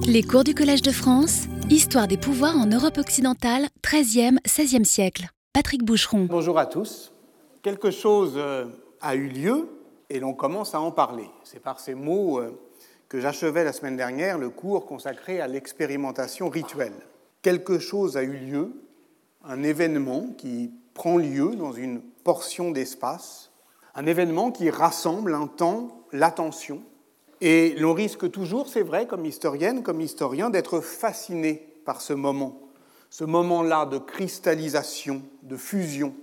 Les cours du Collège de France, Histoire des pouvoirs en Europe occidentale, 13e, 16e siècle. Patrick Boucheron. Bonjour à tous. Quelque chose euh, a eu lieu et l'on commence à en parler. C'est par ces mots euh, que j'achevais la semaine dernière le cours consacré à l'expérimentation rituelle. Quelque chose a eu lieu, un événement qui prend lieu dans une portion d'espace, un événement qui rassemble un temps l'attention. Et l'on risque toujours, c'est vrai, comme historienne, comme historien, d'être fasciné par ce moment, ce moment-là de cristallisation, de fusion,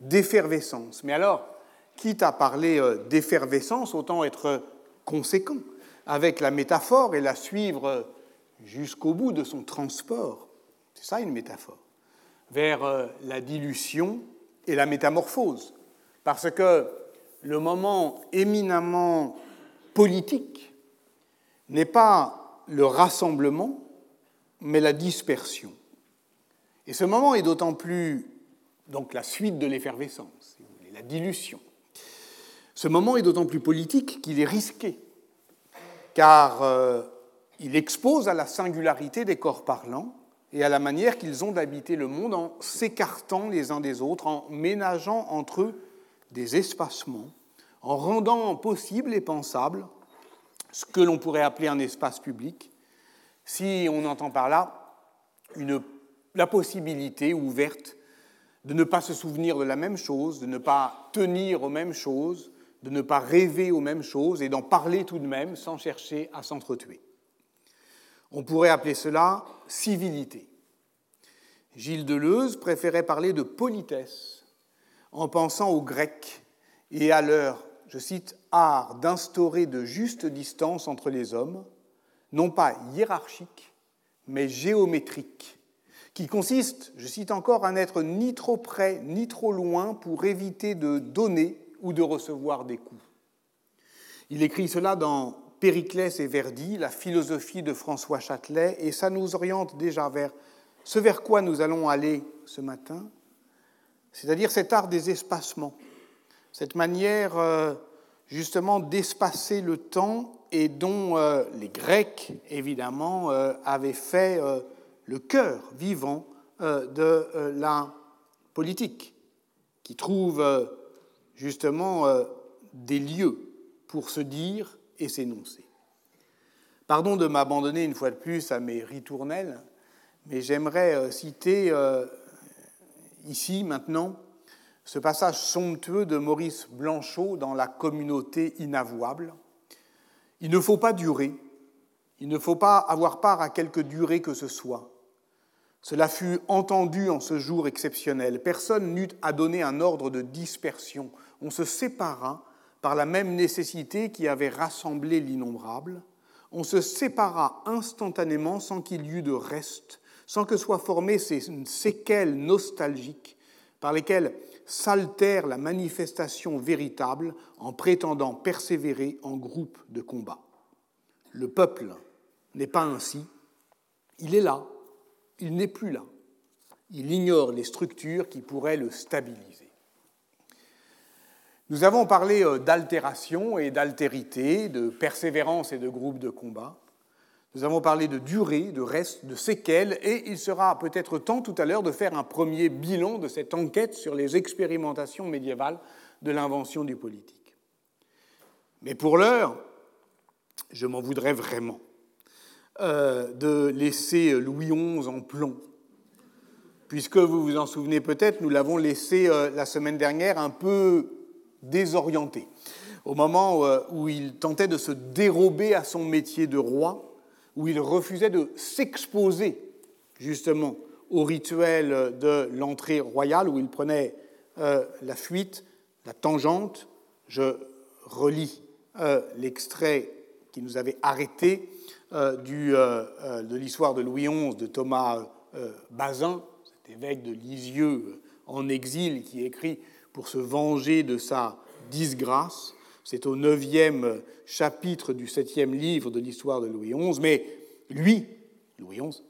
d'effervescence. Mais alors, quitte à parler euh, d'effervescence, autant être conséquent avec la métaphore et la suivre jusqu'au bout de son transport. C'est ça une métaphore. Vers euh, la dilution et la métamorphose. Parce que le moment éminemment politique n'est pas le rassemblement, mais la dispersion. Et ce moment est d'autant plus donc la suite de l'effervescence, la dilution. Ce moment est d'autant plus politique qu'il est risqué, car euh, il expose à la singularité des corps parlants et à la manière qu'ils ont d'habiter le monde en s'écartant les uns des autres, en ménageant entre eux des espacements, en rendant possible et pensable ce que l'on pourrait appeler un espace public, si on entend par là la possibilité ouverte de ne pas se souvenir de la même chose, de ne pas tenir aux mêmes choses, de ne pas rêver aux mêmes choses et d'en parler tout de même sans chercher à s'entretuer. On pourrait appeler cela civilité. Gilles Deleuze préférait parler de politesse en pensant aux Grecs et à leur, je cite, art d'instaurer de justes distances entre les hommes, non pas hiérarchiques, mais géométriques, qui consiste, je cite encore, à n'être ni trop près ni trop loin pour éviter de donner ou de recevoir des coups. Il écrit cela dans Périclès et Verdi, la philosophie de François Châtelet, et ça nous oriente déjà vers ce vers quoi nous allons aller ce matin, c'est-à-dire cet art des espacements, cette manière euh, justement d'espacer le temps et dont euh, les Grecs, évidemment, euh, avaient fait le cœur vivant de la politique, qui trouve justement des lieux pour se dire et s'énoncer. Pardon de m'abandonner une fois de plus à mes ritournelles, mais j'aimerais citer ici maintenant ce passage somptueux de Maurice Blanchot dans La communauté inavouable. Il ne faut pas durer, il ne faut pas avoir part à quelque durée que ce soit. Cela fut entendu en ce jour exceptionnel. Personne n'eut à donner un ordre de dispersion. On se sépara par la même nécessité qui avait rassemblé l'innombrable. On se sépara instantanément sans qu'il y eût de reste, sans que soient formées ces séquelles nostalgiques par lesquelles s'altère la manifestation véritable en prétendant persévérer en groupe de combat. Le peuple n'est pas ainsi. Il est là, il n'est plus là. Il ignore les structures qui pourraient le stabiliser. Nous avons parlé euh, d'altération et d'altérité, de persévérance et de groupe de combat. Nous avons parlé de durée, de reste, de séquelles, et il sera peut-être temps tout à l'heure de faire un premier bilan de cette enquête sur les expérimentations médiévales de l'invention du politique. Mais pour l'heure, je m'en voudrais vraiment euh, de laisser Louis XI en plomb, puisque vous vous en souvenez peut-être, nous l'avons laissé euh, la semaine dernière un peu désorienté, au moment euh, où il tentait de se dérober à son métier de roi où il refusait de s'exposer justement au rituel de l'entrée royale, où il prenait euh, la fuite, la tangente. Je relis euh, l'extrait qui nous avait arrêté euh, du, de l'histoire de Louis XI de Thomas Bazin, cet évêque de Lisieux en exil qui écrit pour se venger de sa disgrâce. C'est au neuvième chapitre du septième livre de l'histoire de Louis XI. Mais lui, Louis XI,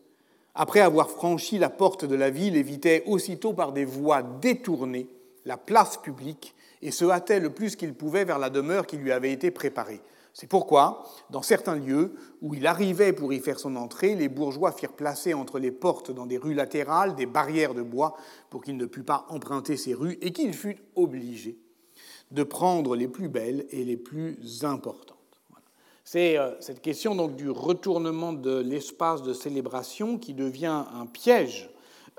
après avoir franchi la porte de la ville, évitait aussitôt par des voies détournées la place publique et se hâtait le plus qu'il pouvait vers la demeure qui lui avait été préparée. C'est pourquoi, dans certains lieux où il arrivait pour y faire son entrée, les bourgeois firent placer entre les portes dans des rues latérales des barrières de bois pour qu'il ne pût pas emprunter ces rues et qu'il fût obligé de prendre les plus belles et les plus importantes. C'est euh, cette question donc du retournement de l'espace de célébration qui devient un piège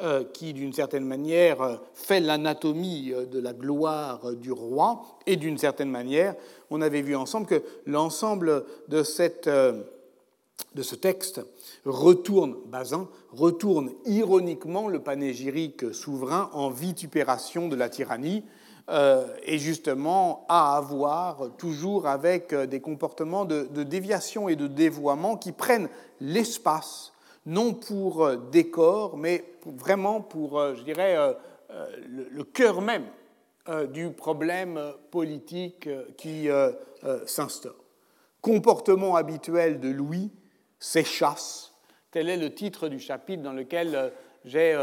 euh, qui, d'une certaine manière, euh, fait l'anatomie de la gloire du roi, et d'une certaine manière, on avait vu ensemble que l'ensemble de, cette, de ce texte retourne, Bazin, retourne ironiquement le panégyrique souverain en vitupération de la tyrannie, et justement à avoir toujours avec des comportements de, déviation et de dévoiement qui prennent l'espace non pour euh, décor, mais vraiment pour, euh, je dirais, euh, le cœur même du problème politique qui s'instaure. Comportement habituel de Louis, s'échasse. Tel est le titre du chapitre dans lequel j'ai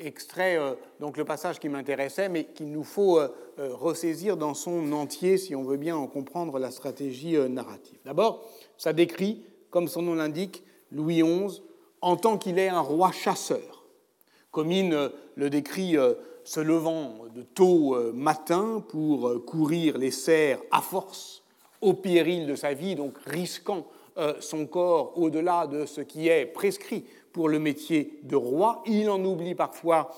extrait donc le passage qui m'intéressait, mais qu'il nous faut ressaisir dans son entier si on veut bien en comprendre la stratégie narrative. D'abord, ça décrit, comme son nom l'indique, Louis XI en tant qu'il est un roi chasseur. Comines euh, le décrit euh, se levant de tôt euh, matin pour courir les serres à force, au péril de sa vie, donc risquant son corps au-delà de ce qui est prescrit pour le métier de roi. Il en oublie parfois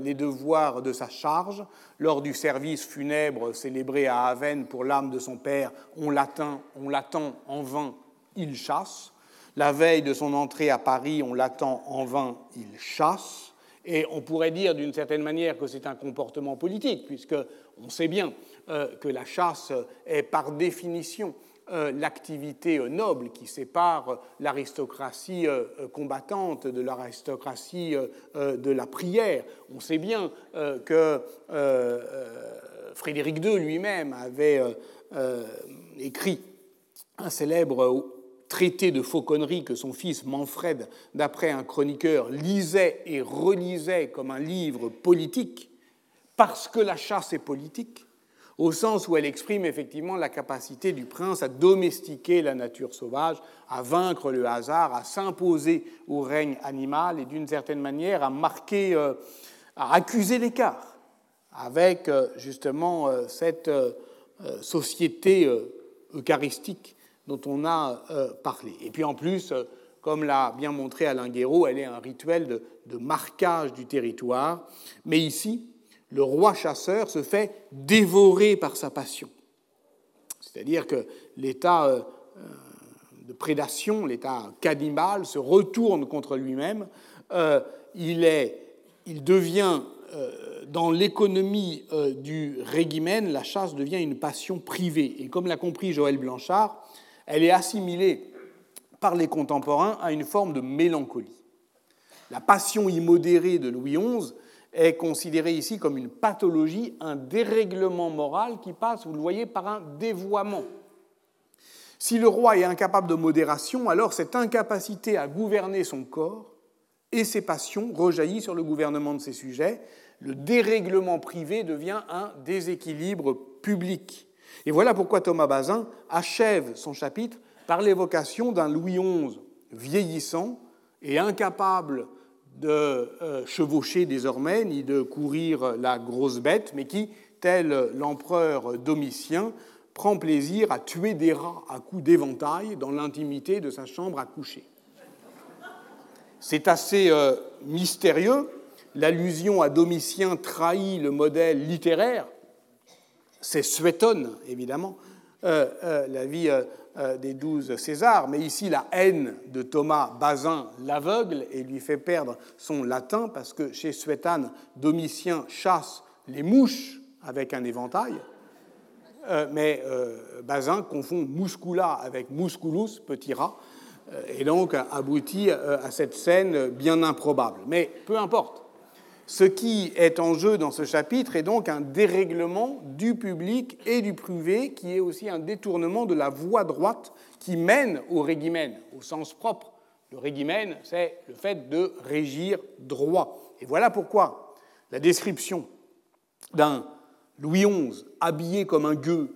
les devoirs de sa charge. Lors du service funèbre célébré à Aven pour l'âme de son père, on l'attend, on l'attend en vain, il chasse. La veille de son entrée à Paris, on l'attend en vain, il chasse. Et on pourrait dire d'une certaine manière que c'est un comportement politique, puisque on sait bien euh, que la chasse est par définition euh, l'activité noble qui sépare l'aristocratie euh, combattante de l'aristocratie de la prière. On sait bien que Frédéric II lui-même avait écrit un célèbre traité de fauconnerie que son fils Manfred, d'après un chroniqueur, lisait et relisait comme un livre politique, parce que la chasse est politique, au sens où elle exprime effectivement la capacité du prince à domestiquer la nature sauvage, à vaincre le hasard, à s'imposer au règne animal et d'une certaine manière à marquer, euh, à accuser l'écart avec euh, justement euh, cette société eucharistique dont on a parlé. Et puis en plus, comme l'a bien montré Alain Guéraud, elle est un rituel de, marquage du territoire. Mais ici, le roi chasseur se fait dévorer par sa passion. C'est-à-dire que l'état euh, de prédation, l'état cannibale, se retourne contre lui-même. il, il devient, dans l'économie du régimène, la chasse devient une passion privée. Et comme l'a compris Joël Blanchard, elle est assimilée par les contemporains à une forme de mélancolie. La passion immodérée de Louis XI est considérée ici comme une pathologie, un dérèglement moral qui passe, vous le voyez, par un dévoiement. Si le roi est incapable de modération, alors cette incapacité à gouverner son corps et ses passions rejaillit sur le gouvernement de ses sujets. Le dérèglement privé devient un déséquilibre public. Et voilà pourquoi Thomas Bazin achève son chapitre par l'évocation d'un Louis XI vieillissant et incapable de euh, chevaucher désormais ni de courir la grosse bête, mais qui, tel l'empereur Domitien, prend plaisir à tuer des rats à coups d'éventail dans l'intimité de sa chambre à coucher. C'est assez euh, mystérieux. L'allusion à Domitien trahit le modèle littéraire c'est Suétone, évidemment, euh, la vie euh, des douze Césars, mais ici la haine de Thomas Bazin l'aveugle et lui fait perdre son latin, parce que chez Suétone, Domitien chasse les mouches avec un éventail, mais Bazin confond muscula avec musculus, petit rat, et donc aboutit à cette scène bien improbable. Mais peu importe. Ce qui est en jeu dans ce chapitre est donc un dérèglement du public et du privé, qui est aussi un détournement de la voie droite qui mène au régimène, au sens propre. Le régimène, c'est le fait de régir droit. Et voilà pourquoi la description d'un Louis XI habillé comme un gueux,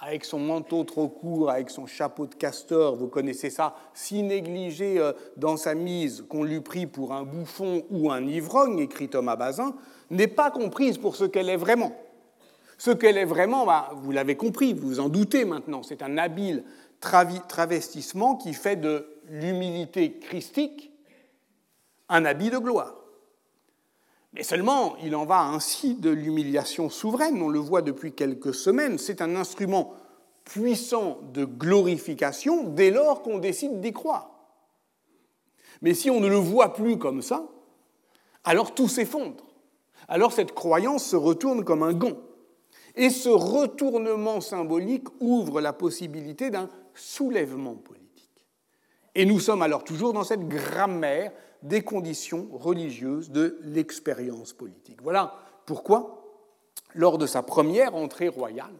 avec son manteau trop court, avec son chapeau de castor, vous connaissez ça, si négligé euh, dans sa mise qu'on l'eût pris pour un bouffon ou un ivrogne, écrit Thomas Bazin, n'est pas comprise pour ce qu'elle est vraiment. Ce qu'elle est vraiment, bah, vous l'avez compris, vous vous en doutez maintenant, c'est un habile travestissement qui fait de l'humilité christique un habit de gloire. Mais seulement, il en va ainsi de l'humiliation souveraine, on le voit depuis quelques semaines, c'est un instrument puissant de glorification dès lors qu'on décide d'y croire. Mais si on ne le voit plus comme ça, alors tout s'effondre. Alors cette croyance se retourne comme un gant. Et ce retournement symbolique ouvre la possibilité d'un soulèvement politique. Et nous sommes alors toujours dans cette grammaire des conditions religieuses de l'expérience politique. Voilà pourquoi, lors de sa première entrée royale,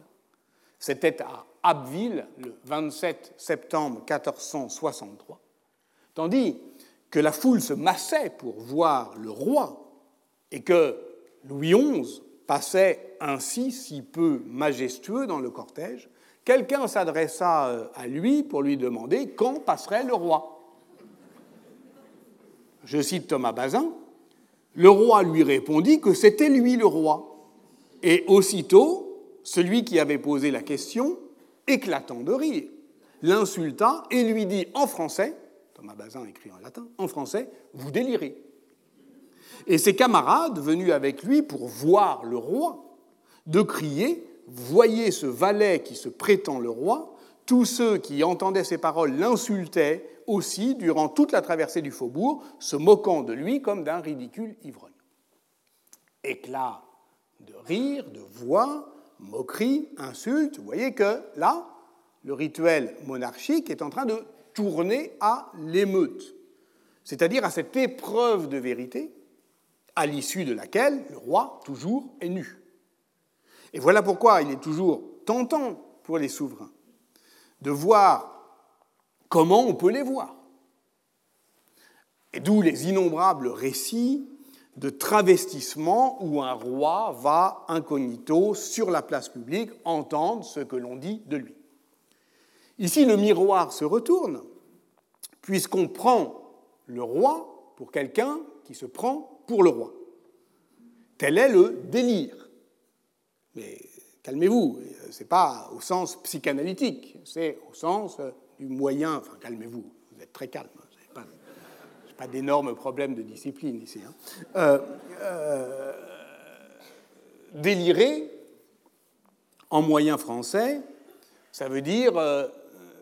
c'était à Abbeville le 27 septembre 1463, tandis que la foule se massait pour voir le roi et que Louis XI passait ainsi si peu majestueux dans le cortège, quelqu'un s'adressa euh, à lui pour lui demander quand passerait le roi. Je cite Thomas Bazin, le roi lui répondit que c'était lui le roi. Et aussitôt, celui qui avait posé la question, éclatant de rire, l'insulta et lui dit en français, Thomas Bazin écrit en latin, en français, vous délirez. Et ses camarades, venus avec lui pour voir le roi, de crier Voyez ce valet qui se prétend le roi. Tous ceux qui entendaient ces paroles l'insultaient aussi durant toute la traversée du faubourg, se moquant de lui comme d'un ridicule ivrogne. Éclat de rire, de voix, moquerie, insulte. Vous voyez que là, le rituel monarchique est en train de tourner à l'émeute, c'est-à-dire à cette épreuve de vérité à l'issue de laquelle le roi toujours est nu. Et voilà pourquoi il est toujours tentant pour les souverains de voir comment on peut les voir. Et d'où les innombrables récits de travestissement où un roi va incognito sur la place publique entendre ce que l'on dit de lui. Ici, le miroir se retourne, puisqu'on prend le roi pour quelqu'un qui se prend pour le roi. Tel est le délire. Mais calmez-vous, ce n'est pas au sens psychanalytique, c'est au sens euh, du moyen. Enfin, calmez-vous, vous êtes très calme. Pas, pas d'énormes problèmes de discipline ici. Hein. Euh, euh, délirer, en moyen français, ça veut dire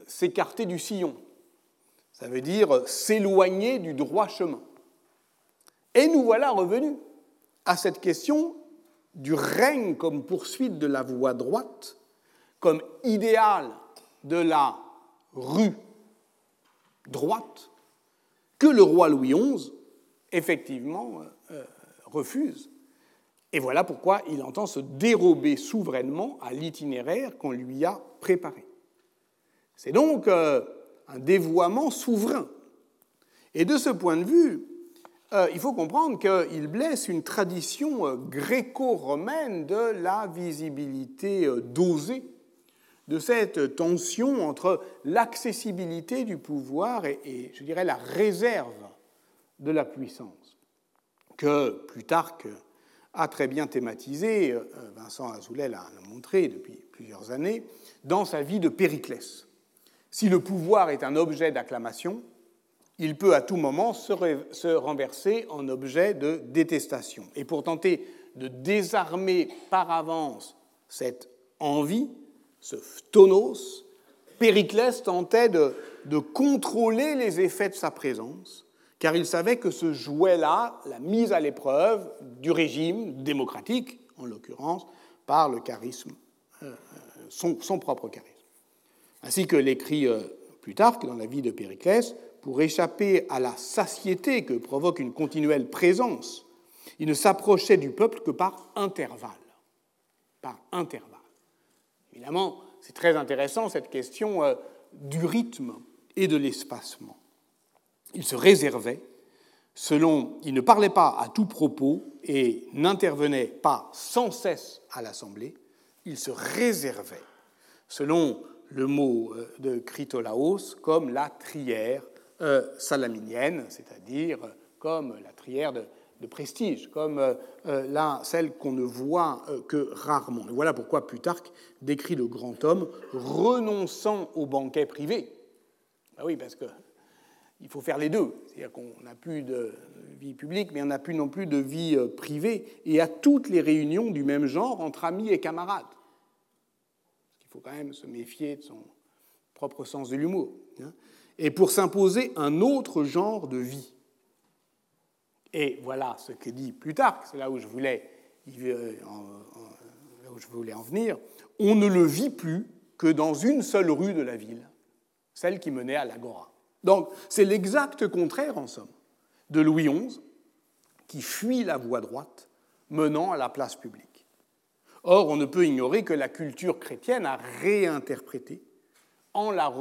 s'écarter du sillon. Ça veut dire s'éloigner du droit chemin. Et nous voilà revenus à cette question du règne comme poursuite de la voie droite, comme idéal de la rue droite, que le roi Louis XI, effectivement, euh, refuse. Et voilà pourquoi il entend se dérober souverainement à l'itinéraire qu'on lui a préparé. C'est donc euh, un dévoiement souverain. Et de ce point de vue, euh, il faut comprendre qu'il blesse une tradition euh, gréco-romaine de la visibilité euh, dosée, de cette tension entre l'accessibilité du pouvoir et, je dirais, la réserve de la puissance, que Plutarque a très bien thématisé, Vincent Azoulay l'a montré depuis plusieurs années, dans sa vie de Périclès. Si le pouvoir est un objet d'acclamation, il peut à tout moment se renverser en objet de détestation. Et pour tenter de désarmer par avance cette envie, ce phtonos, Périclès tentait de, contrôler les effets de sa présence, car il savait que se jouait là la mise à l'épreuve du régime démocratique, en l'occurrence, par le charisme, euh, son, propre charisme. Ainsi que l'écrit euh, Plutarque dans la vie de Périclès, pour échapper à la satiété que provoque une continuelle présence, il ne s'approchait du peuple que par intervalle. Par intervalle. Évidemment, c'est très intéressant cette question euh, du rythme et de l'espacement. Il se réservait, selon, il ne parlait pas à tout propos et n'intervenait pas sans cesse à l'Assemblée, il se réservait selon le mot euh, de Critolaos, comme la trière salaminienne, c'est-à-dire comme la trière de, prestige, comme là, celle qu'on ne voit que rarement. Et voilà pourquoi Plutarque décrit le grand homme renonçant au banquet privé. Ben oui, parce que il faut faire les deux. C'est-à-dire qu'on n'a plus de vie publique, mais on n'a plus non plus de vie euh, privée, et à toutes les réunions du même genre entre amis et camarades. Il faut quand même se méfier de son propre sens de l'humour. Hein. Et pour s'imposer un autre genre de vie. Et voilà ce que dit Plutarque, c'est là où je voulais, là où je voulais en venir. On ne le vit plus que dans une seule rue de la ville, celle qui menait à l'Agora. Donc c'est l'exact contraire, en somme, de Louis XI, qui fuit la voie droite menant à la place publique. Or, on ne peut ignorer que la culture chrétienne a réinterprété, en la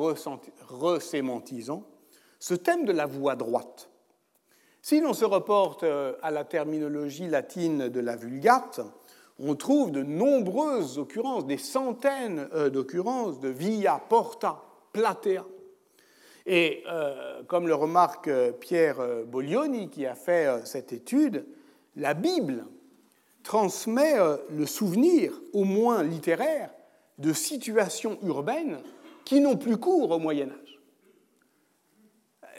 resémantisant, ce thème de la voie droite. Si l'on se reporte euh, à la terminologie latine de la Vulgate, on trouve de nombreuses occurrences, des centaines euh, d'occurrences de via porta, platea, et euh, comme le remarque Pierre Boglioni, qui a fait cette étude, la Bible transmet le souvenir, au moins littéraire, de situations urbaines qui n'ont plus cours au Moyen Âge.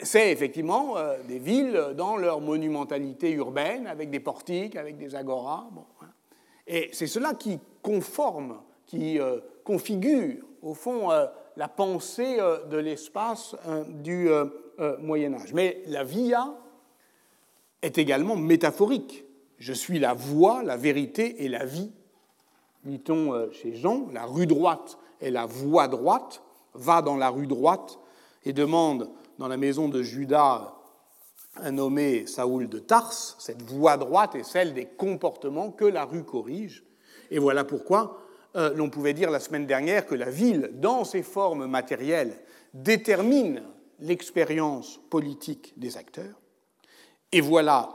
C'est effectivement des villes dans leur monumentalité urbaine, avec des portiques, avec des agoras. Et c'est cela qui conforme, qui configure, au fond, la pensée euh, de l'espace euh, du euh, Moyen Âge. Mais la via est également métaphorique. Je suis la voie, la vérité et la vie. Dit-on chez Jean, la rue droite est la voie droite, va dans la rue droite et demande dans la maison de Judas un nommé Saoul de Tarse, cette voie droite est celle des comportements que la rue corrige. Et voilà pourquoi euh, l'on pouvait dire la semaine dernière que la ville, dans ses formes matérielles, détermine l'expérience politique des acteurs. Et voilà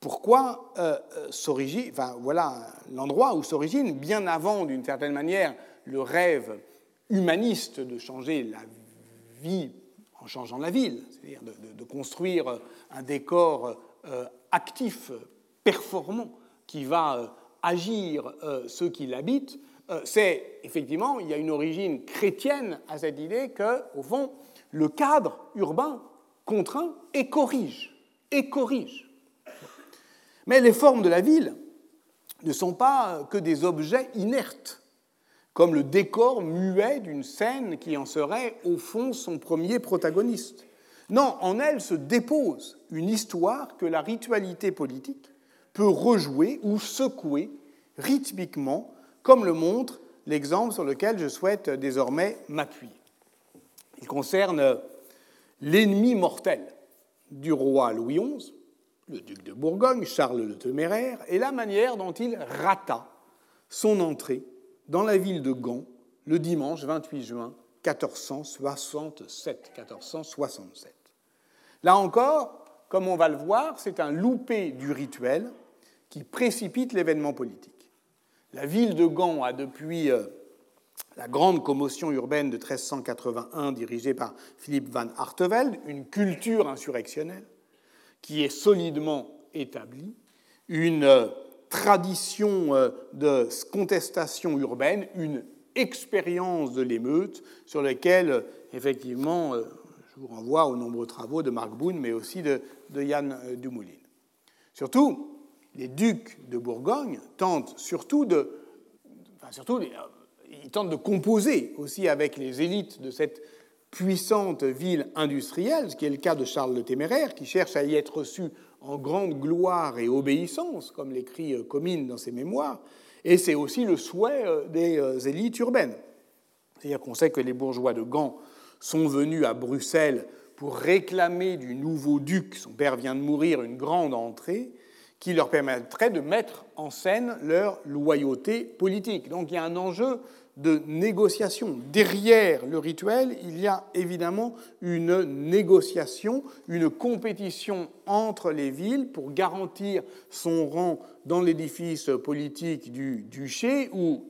pourquoi euh, euh voilà l'endroit où s'origine, bien avant, d'une certaine manière, le rêve humaniste de changer la vie en changeant la ville, c'est-à-dire de, construire un décor euh, actif, performant, qui va agir ceux qui l'habitent, euh, c'est effectivement, il y a une origine chrétienne à cette idée que, au fond, le cadre urbain contraint et corrige, et corrige. Mais les formes de la ville ne sont pas que des objets inertes, comme le décor muet d'une scène qui en serait, au fond, son premier protagoniste. Non, en elle se dépose une histoire que la ritualité politique peut rejouer ou secouer rythmiquement comme le montre l'exemple sur lequel je souhaite désormais m'appuyer. Il concerne l'ennemi mortel du roi Louis XI, le duc de Bourgogne, Charles le Téméraire, et la manière dont il rata son entrée dans la ville de Gand le dimanche 28 juin 1467. 1467. Là encore, comme on va le voir, c'est un loupé du rituel qui précipite l'événement politique. La ville de Gand a depuis euh, la grande commotion urbaine de 1381 dirigée par Philippe van Artevelde une culture insurrectionnelle qui est solidement établie, une euh, tradition euh, de contestation urbaine, une expérience de l'émeute sur laquelle, effectivement, je vous renvoie aux nombreux travaux de Marc Boone, mais aussi de, Yann Dumoulin. Surtout, les ducs de Bourgogne tentent surtout de, surtout, ils tentent de composer aussi avec les élites de cette puissante ville industrielle, ce qui est le cas de Charles le Téméraire, qui cherche à y être reçu en grande gloire et obéissance, comme l'écrit euh, Comines dans ses mémoires, et c'est aussi le souhait euh, des euh, élites urbaines. C'est-à-dire qu'on sait que les bourgeois de Gand sont venus à Bruxelles pour réclamer du nouveau duc, son père vient de mourir, une grande entrée, qui leur permettrait de mettre en scène leur loyauté politique. Donc il y a un enjeu de négociation. Derrière le rituel, il y a évidemment une négociation, une compétition entre les villes pour garantir son rang dans l'édifice politique du duché, où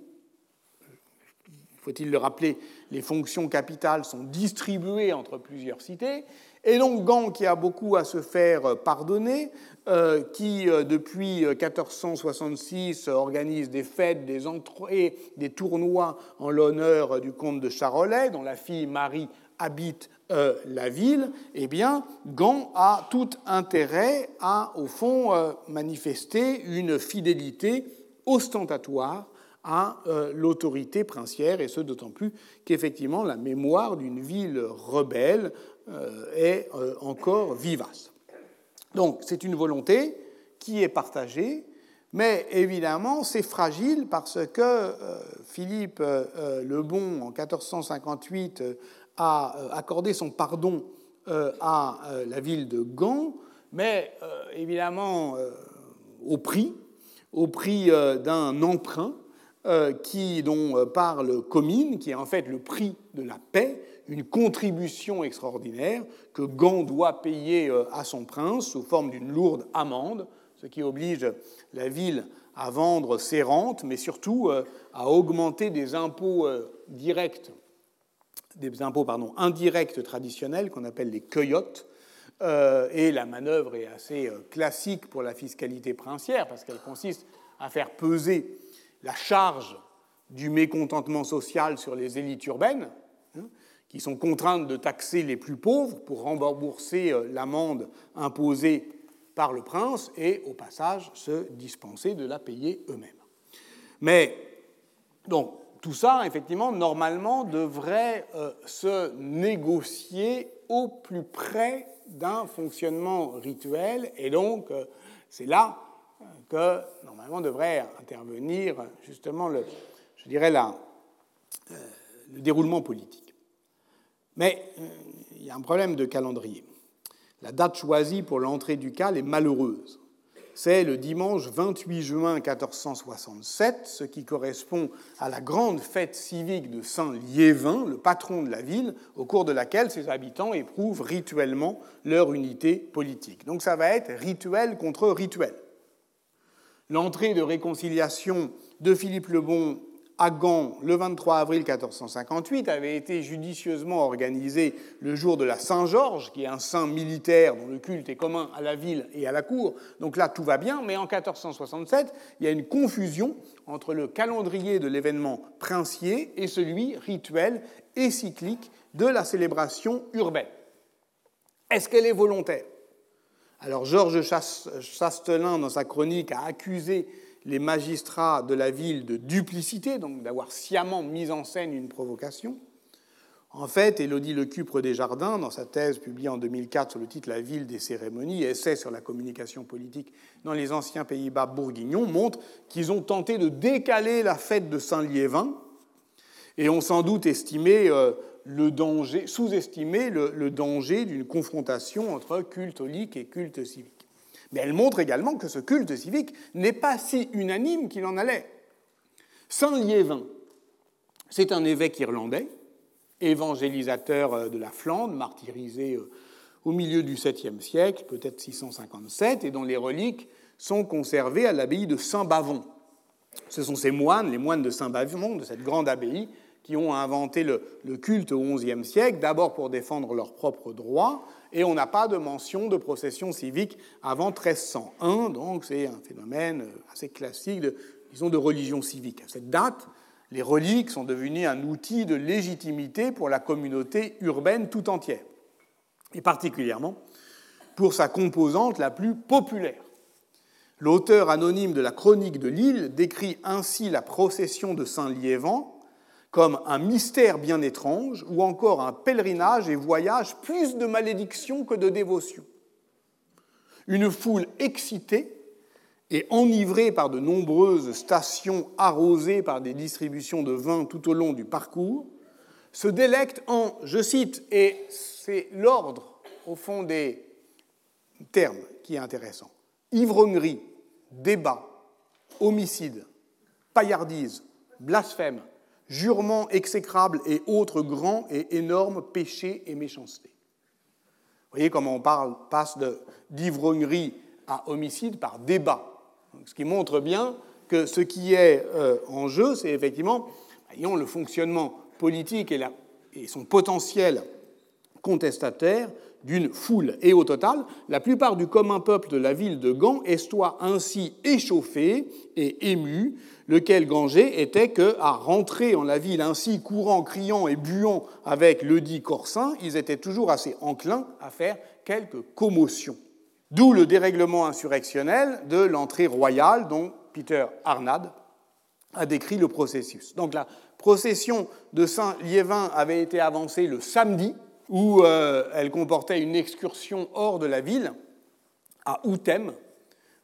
il faut-il le rappeler, les fonctions capitales sont distribuées entre plusieurs cités. Et donc Gand, qui a beaucoup à se faire pardonner, euh, qui euh, depuis 1466 organise des fêtes, des entrées, des tournois en l'honneur du comte de Charolais, dont la fille Marie habite euh, la ville, eh bien, Gand a tout intérêt à, au fond, manifester une fidélité ostentatoire à l'autorité princière, et ce d'autant plus qu'effectivement la mémoire d'une ville rebelle est encore vivace. Donc c'est une volonté qui est partagée, mais évidemment c'est fragile parce que euh, Philippe euh, euh, le Bon en 1458 a accordé son pardon à la ville de Gand, mais évidemment au prix, au prix d'un emprunt qui, dont parle Comines, qui est en fait le prix de la paix, une contribution extraordinaire que Gand doit payer euh, à son prince sous forme d'une lourde amende, ce qui oblige la ville à vendre ses rentes, mais surtout euh, à augmenter des impôts euh, directs, des impôts pardon, indirects traditionnels qu'on appelle les cueillottes. Et la manœuvre est assez classique pour la fiscalité princière parce qu'elle consiste à faire peser la charge du mécontentement social sur les élites urbaines, qui sont contraintes de taxer les plus pauvres pour rembourser euh, l'amende imposée par le prince et au passage se dispenser de la payer eux-mêmes. Mais donc tout ça, effectivement, normalement devrait euh, se négocier au plus près d'un fonctionnement rituel et donc euh, c'est là que normalement devrait intervenir justement le, je dirais le déroulement politique. Mais euh, il y a un problème de calendrier. La date choisie pour l'entrée du cal est malheureuse. C'est le dimanche 28 juin 1467, ce qui correspond à la grande fête civique de Saint Liévin, le patron de la ville, au cours de laquelle ses habitants éprouvent rituellement leur unité politique. Donc ça va être rituel contre rituel. L'entrée de réconciliation de Philippe le Bon à Gand le 23 avril 1458 avait été judicieusement organisé le jour de la Saint-Georges, qui est un saint militaire dont le culte est commun à la ville et à la cour. Donc là, tout va bien, mais en 1467, il y a une confusion entre le calendrier de l'événement princier et celui rituel et cyclique de la célébration urbaine. Est-ce qu'elle est volontaire? Alors Georges Chastelin, dans sa chronique, a accusé les magistrats de la ville de duplicité, donc d'avoir sciemment mis en scène une provocation. En fait, Élodie Lecupre des Jardins, dans sa thèse publiée en 2004 sur le titre La ville des cérémonies, essai sur la communication politique dans les anciens Pays-Bas bourguignons, montre qu'ils ont tenté de décaler la fête de Saint-Liévin et ont sans doute estimé euh, le danger, sous-estimé le, danger d'une confrontation entre culte holique et culte civique. Mais elle montre également que ce culte civique n'est pas si unanime qu'il en allait. Saint Liévin, c'est un évêque irlandais, évangélisateur euh, de la Flandre, martyrisé euh, au milieu du 7e siècle, peut-être 657, et dont les reliques sont conservées à l'abbaye de Saint-Bavon. Ce sont ces moines, les moines de Saint-Bavon, de cette grande abbaye, qui ont inventé le, culte au XIe siècle, d'abord pour défendre leurs propres droits, et on n'a pas de mention de procession civique avant 1301, donc c'est un phénomène assez classique de, disons, de religion civique. À cette date, les reliques sont devenues un outil de légitimité pour la communauté urbaine tout entière, et particulièrement pour sa composante la plus populaire. L'auteur anonyme de la Chronique de l'île décrit ainsi la procession de Saint-Liévent comme un mystère bien étrange ou encore un pèlerinage et voyage plus de malédiction que de dévotion. Une foule excitée et enivrée par de nombreuses stations arrosées par des distributions de vin tout au long du parcours, se délecte en, je cite, et c'est l'ordre au fond des termes qui est intéressant, ivrognerie, débat, homicide, paillardise, blasphème, jurements exécrables et autres grands et énormes péchés et méchancetés. Vous voyez comment on parle, passe d'ivrognerie à homicide par débat. ce qui montre bien que ce qui est euh, en jeu, c'est effectivement voyons le fonctionnement politique et son potentiel contestataire d'une foule. Et au total, la plupart du commun peuple de la ville de Gand estoient ainsi échauffés et émus, lequel Ganger était que, à rentrer en la ville ainsi courant, criant et buant avec le dit Corsin, ils étaient toujours assez enclins à faire quelques commotions. D'où le dérèglement insurrectionnel de l'entrée royale dont Peter Arnad a décrit le processus. Donc la procession de Saint-Liévin avait été avancée le samedi, où euh, elle comportait une excursion hors de la ville, à Outem,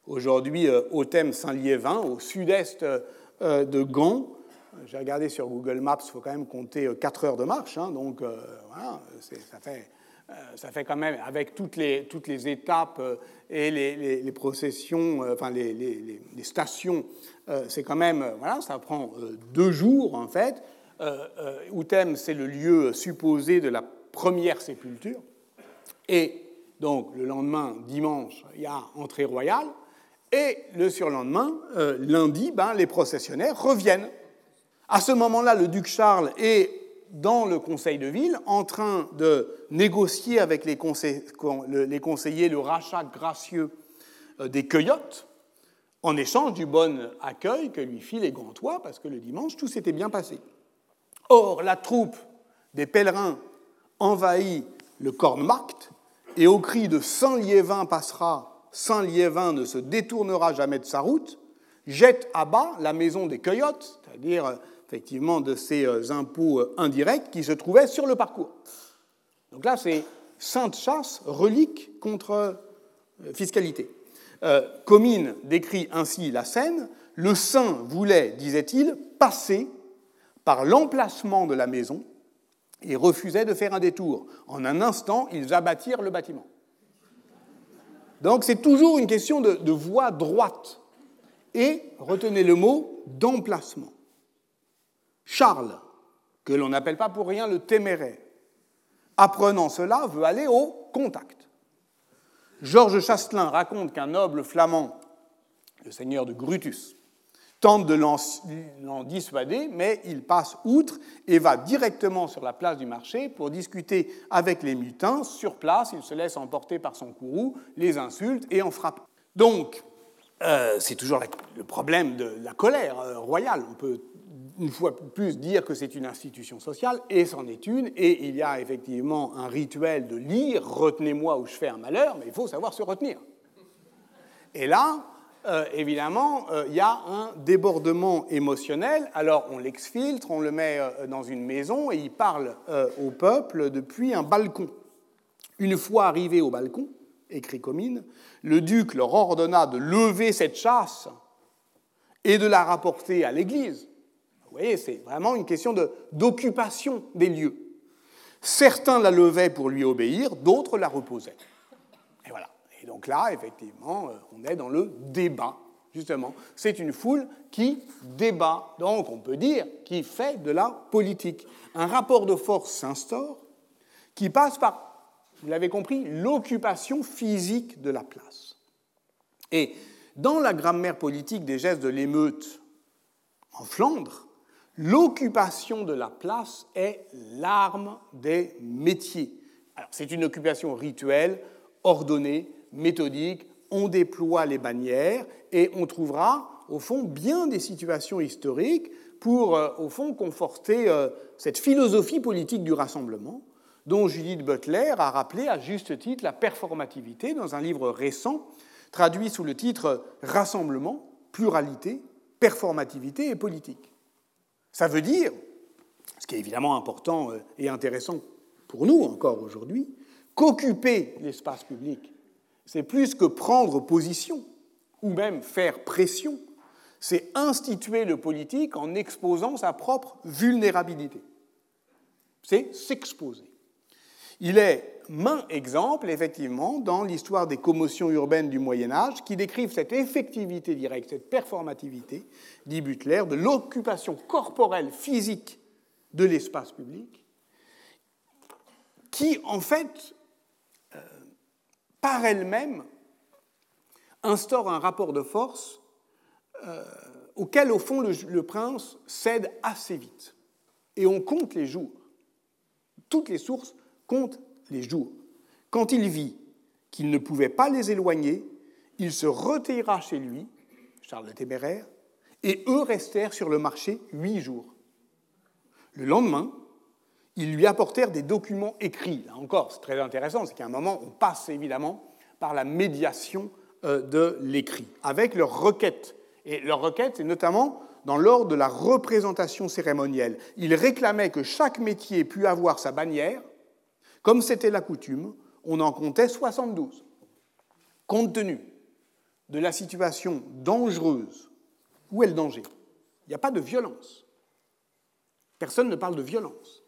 aujourd'hui euh, Outem-Saint-Liévin, au sud-est euh, de Gand. J'ai regardé sur Google Maps, il faut quand même compter 4 heures de marche, hein, donc voilà, ça fait ça fait quand même, avec toutes les, toutes les étapes et les, processions, enfin les, les stations, c'est quand même, voilà, ça prend deux jours en fait. Outem, c'est le lieu supposé de la première sépulture. Et donc le lendemain, dimanche, il y a entrée royale. Et le surlendemain, lundi, ben, les processionnaires reviennent. À ce moment-là, le duc Charles est dans le conseil de ville en train de négocier avec les, conseillers le rachat gracieux euh, des cueillottes en échange du bon accueil que lui fit les Gantois, parce que le dimanche, tout s'était bien passé. Or, la troupe des pèlerins envahit le Kornmarkt, et au cri de Saint Liévin passera, Saint Liévin ne se détournera jamais de sa route, jette à bas la maison des cueillottes, c'est-à-dire effectivement de ces euh, impôts euh, indirects qui se trouvaient sur le parcours. Donc là, c'est sainte chasse, relique contre euh, fiscalité. Comines décrit ainsi la scène. Le saint voulait, disait-il, passer par l'emplacement de la maison et refusait de faire un détour. En un instant, ils abattirent le bâtiment. Donc c'est toujours une question de, de voie droite. Et retenez le mot d'emplacement. Charles, que l'on n'appelle pas pour rien le téméraire, apprenant cela, veut aller au contact. Georges Chastelin raconte qu'un noble flamand, le seigneur de Grutus, tente de l'en dissuader, mais il passe outre et va directement sur la place du marché pour discuter avec les mutins. Sur place, il se laisse emporter par son courroux, les insulte et en frappe. Donc, euh, c'est toujours le problème de la colère euh, royale. On peut une fois plus dire que c'est une institution sociale, et c'en est une, et il y a effectivement un rituel de lire, retenez-moi ou je fais un malheur, mais il faut savoir se retenir. Et là, euh, évidemment, euh, il y a un débordement émotionnel, alors on l'exfiltre, on le met euh, dans une maison, et il parle au peuple depuis un balcon. Une fois arrivé au balcon, écrit Comines, le duc leur ordonna de lever cette chasse et de la rapporter à l'église vous voyez, c'est vraiment une question d'occupation des lieux. Certains la levaient pour lui obéir, d'autres la reposaient. Et donc là, effectivement, euh, on est dans le débat, justement. C'est une foule qui débat, donc on peut dire, qui fait de la politique. Un rapport de force s'instaure qui passe par, vous l'avez compris, l'occupation physique de la place. Et dans la grammaire politique des gestes de l'émeute en Flandre, L'occupation de la place est l'arme des métiers. C'est une occupation rituelle, ordonnée, méthodique. On déploie les bannières et on trouvera, au fond, bien des situations historiques pour, euh, au fond, conforter euh, cette philosophie politique du rassemblement dont Judith Butler a rappelé à juste titre la performativité dans un livre récent traduit sous le titre Rassemblement, pluralité, performativité et politique. Ça veut dire, ce qui est évidemment important euh, et intéressant pour nous encore aujourd'hui, qu'occuper l'espace public, c'est plus que prendre position ou même faire pression, c'est instituer le politique en exposant sa propre vulnérabilité. C'est s'exposer. Il est main exemple, effectivement, dans l'histoire des commotions urbaines du Moyen Âge, qui décrivent cette effectivité directe, cette performativité, dit Butler, de l'occupation corporelle, physique de l'espace public, qui, en fait, par elle-même, instaure un rapport de force euh, auquel, au fond, le, prince cède assez vite. Et on compte les jours. Toutes les sources comptent les jours. Quand il vit qu'il ne pouvait pas les éloigner, il se retira chez lui, Charles le Téméraire, et eux restèrent sur le marché huit jours. Le lendemain, ils lui apportèrent des documents écrits. Là encore, c'est très intéressant, c'est qu'à un moment, on passe évidemment par la médiation euh, de l'écrit, avec leurs requêtes. Et leurs requêtes, c'est notamment dans l'ordre de la représentation cérémonielle. Ils réclamaient que chaque métier pût avoir sa bannière. Comme c'était la coutume, on en comptait 72. Compte tenu de la situation dangereuse, où est le danger? Il n'y a pas de violence. Personne ne parle de violence.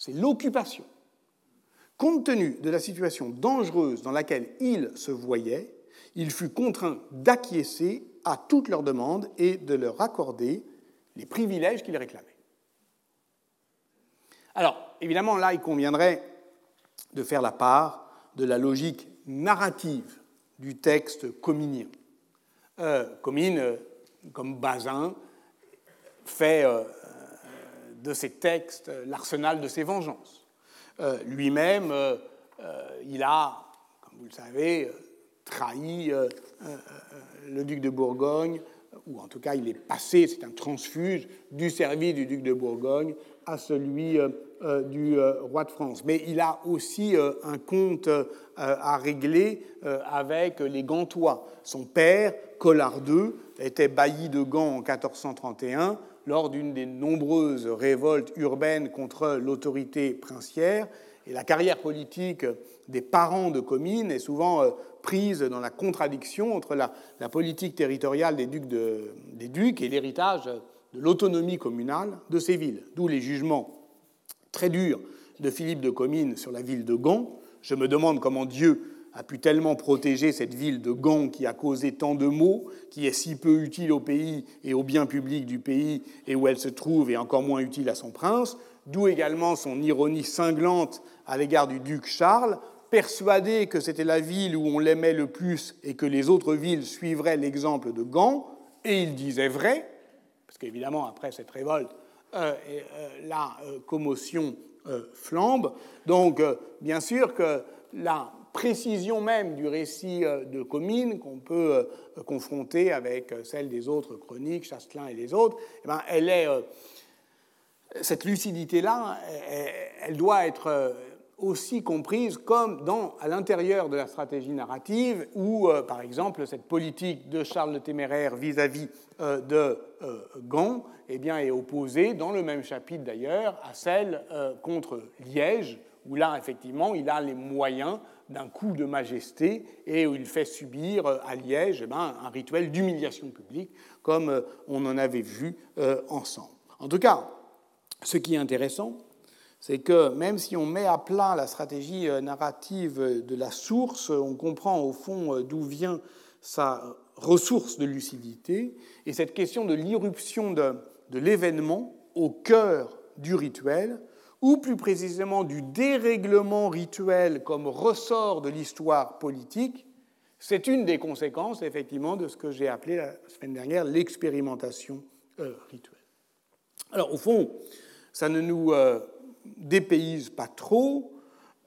C'est l'occupation. Compte tenu de la situation dangereuse dans laquelle il se voyait, il fut contraint d'acquiescer à toutes leurs demandes et de leur accorder les privilèges qu'il réclamait. Alors, évidemment, là, il conviendrait de faire la part de la logique narrative du texte cominien. Euh, Comine, euh, comme Bazin, fait euh, de ses textes l'arsenal de ses vengeances. Euh, lui-même, euh, euh, il a, comme vous le savez, trahi le duc de Bourgogne, ou en tout cas il est passé, c'est un transfuge, du service du duc de Bourgogne à celui du roi de France. Mais il a aussi un compte à régler avec les Gantois. Son père, Collard II, était bailli de Gand en 1431 lors d'une des nombreuses révoltes urbaines contre l'autorité princière. Et la carrière politique des parents de Comines est souvent euh, prise dans la contradiction entre la, politique territoriale des ducs, des ducs et l'héritage de l'autonomie communale de ces villes. D'où les jugements très durs de Philippe de Comines sur la ville de Gand. Je me demande comment Dieu a pu tellement protéger cette ville de Gand qui a causé tant de maux, qui est si peu utile au pays et au bien public du pays et où elle se trouve et encore moins utile à son prince, d'où également son ironie cinglante à l'égard du duc Charles, persuadé que c'était la ville où on l'aimait le plus et que les autres villes suivraient l'exemple de Gand, et il disait vrai, parce qu'évidemment après cette révolte, euh, euh, la euh, commotion flambe. Donc bien sûr que la précision même du récit euh, de Comines qu'on peut euh, confronter avec euh, celle des autres chroniques, Chastelin et les autres, eh ben, elle est, cette lucidité-là, elle doit être aussi comprise comme dans, à l'intérieur de la stratégie narrative, où, par exemple, cette politique de Charles le Téméraire vis-à-vis de Gand eh bien, est opposée, dans le même chapitre d'ailleurs, à celle contre Liège, où là, effectivement, il a les moyens d'un coup de majesté et où il fait subir euh, à Liège eh ben, un rituel d'humiliation publique, comme euh, on en avait vu euh, ensemble. En tout cas, ce qui est intéressant, c'est que même si on met à plat la stratégie narrative de la source, on comprend au fond d'où vient sa ressource de lucidité, et cette question de l'irruption de, de l'événement au cœur du rituel ou plus précisément du dérèglement rituel comme ressort de l'histoire politique, c'est une des conséquences, effectivement, de ce que j'ai appelé la semaine dernière l'expérimentation euh, rituelle. Alors, au fond, ça ne nous euh, dépayse pas trop.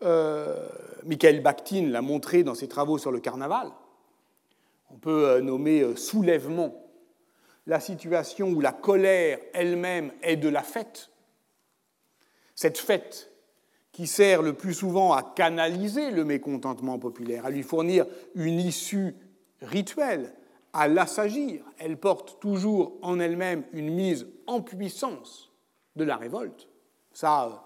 Euh, Michael Bakhtin l'a montré dans ses travaux sur le carnaval. On peut nommer soulèvement la situation où la colère elle-même est de la fête, cette fête qui sert le plus souvent à canaliser le mécontentement populaire, à lui fournir une issue rituelle, à l'assagir. Elle porte toujours en elle-même une mise en puissance de la révolte. Ça,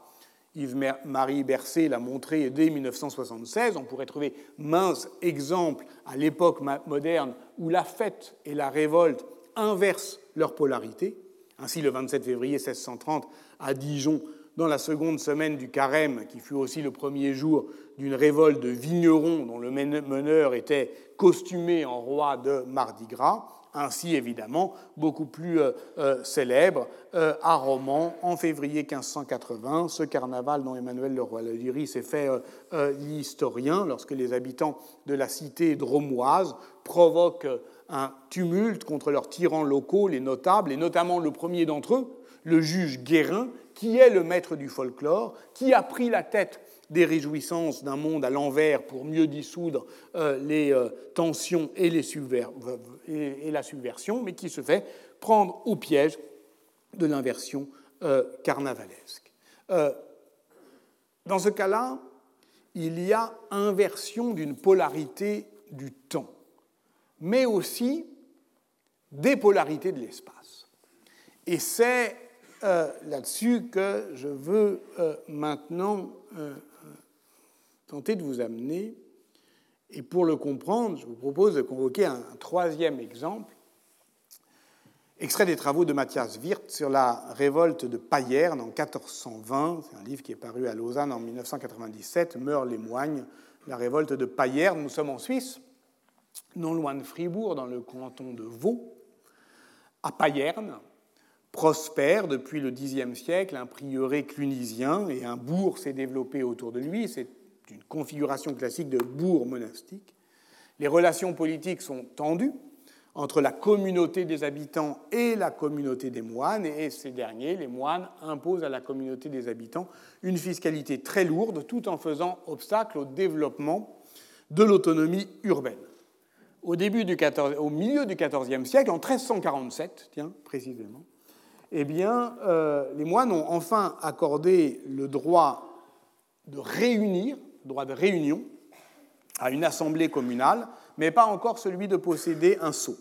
Yves-Marie Bercé l'a montré dès 1976. On pourrait trouver mince exemples à l'époque moderne où la fête et la révolte inversent leur polarité. Ainsi, le 27 février 1630, à Dijon, dans la seconde semaine du carême, qui fut aussi le premier jour d'une révolte de vignerons dont le meneur était costumé en roi de Mardi Gras, ainsi évidemment beaucoup plus euh, euh, célèbre euh, à Romans en février 1580, ce carnaval dont Emmanuel Leroy-Ladurie s'est fait l'historien lorsque les habitants de la cité dromoise provoquent un tumulte contre leurs tyrans locaux, les notables, et notamment le premier d'entre eux, le juge Guérin, qui est le maître du folklore, qui a pris la tête des réjouissances d'un monde à l'envers pour mieux dissoudre euh, les euh, tensions et, la subversion, mais qui se fait prendre au piège de l'inversion euh, carnavalesque. dans ce cas-là, il y a inversion d'une polarité du temps, mais aussi des polarités de l'espace. Et c'est là-dessus que je veux maintenant tenter de vous amener. Et pour le comprendre, je vous propose de convoquer un, troisième exemple, extrait des travaux de Mathias Wirth sur la révolte de Payerne en 1420. C'est un livre qui est paru à Lausanne en 1997, Meurent les moignes, la révolte de Payerne. Nous sommes en Suisse, non loin de Fribourg, dans le canton de Vaud, à Payerne prospère depuis le Xe siècle, un prieuré clunisien et un bourg s'est développé autour de lui. C'est une configuration classique de bourg monastique. Les relations politiques sont tendues entre la communauté des habitants et la communauté des moines, et ces derniers, les moines, imposent à la communauté des habitants une fiscalité très lourde, tout en faisant obstacle au développement de l'autonomie urbaine. Au, début du 14, au milieu du XIVe siècle, en 1347, tiens, précisément, eh bien, euh, les moines ont enfin accordé le droit de réunir droit de réunion à une assemblée communale, mais pas encore celui de posséder un sceau.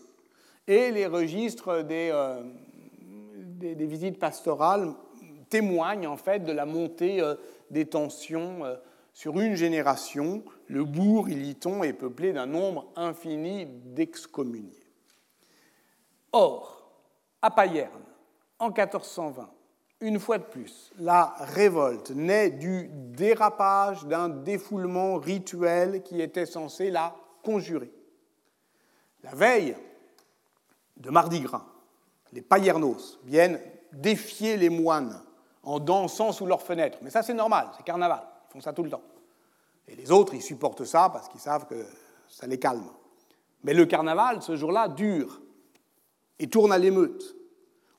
Et les registres des, euh, visites pastorales témoignent en fait de la montée euh, des tensions sur une génération. Le bourg, il est peuplé d'un nombre infini d'excommuniés. Or, à Payerne, en 1420, une fois de plus, la révolte naît du dérapage d'un défoulement rituel qui était censé la conjurer. La veille de Mardi Gras, les paillernos viennent défier les moines en dansant sous leurs fenêtres. Mais ça, c'est normal, c'est carnaval, ils font ça tout le temps. Et les autres, ils supportent ça parce qu'ils savent que ça les calme. Mais le carnaval, ce jour-là, dure et tourne à l'émeute.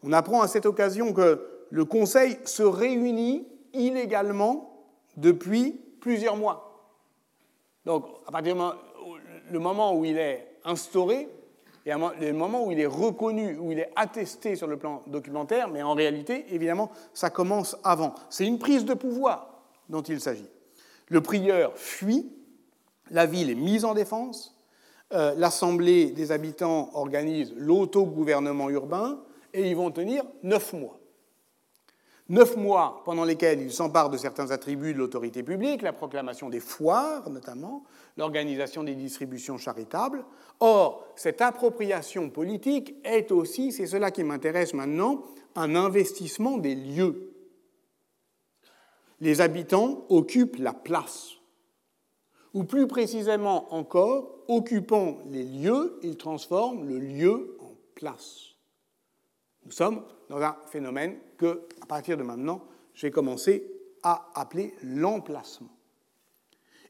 On apprend à cette occasion que le Conseil se réunit illégalement depuis plusieurs mois. Donc, à partir du moment où il est instauré, et le moment où il est reconnu, où il est attesté sur le plan documentaire, mais en réalité, évidemment, ça commence avant. C'est une prise de pouvoir dont il s'agit. Le prieur fuit, la ville est mise en défense, euh, l'Assemblée des habitants organise l'autogouvernement urbain, et ils vont tenir neuf mois. Neuf mois pendant lesquels il s'empare de certains attributs de l'autorité publique, la proclamation des foires notamment, l'organisation des distributions charitables. Or, cette appropriation politique est aussi, c'est cela qui m'intéresse maintenant, un investissement des lieux. Les habitants occupent la place. Ou plus précisément encore, occupant les lieux, ils transforment le lieu en place. Nous sommes dans un phénomène que, à partir de maintenant, je vais commencer à appeler l'emplacement.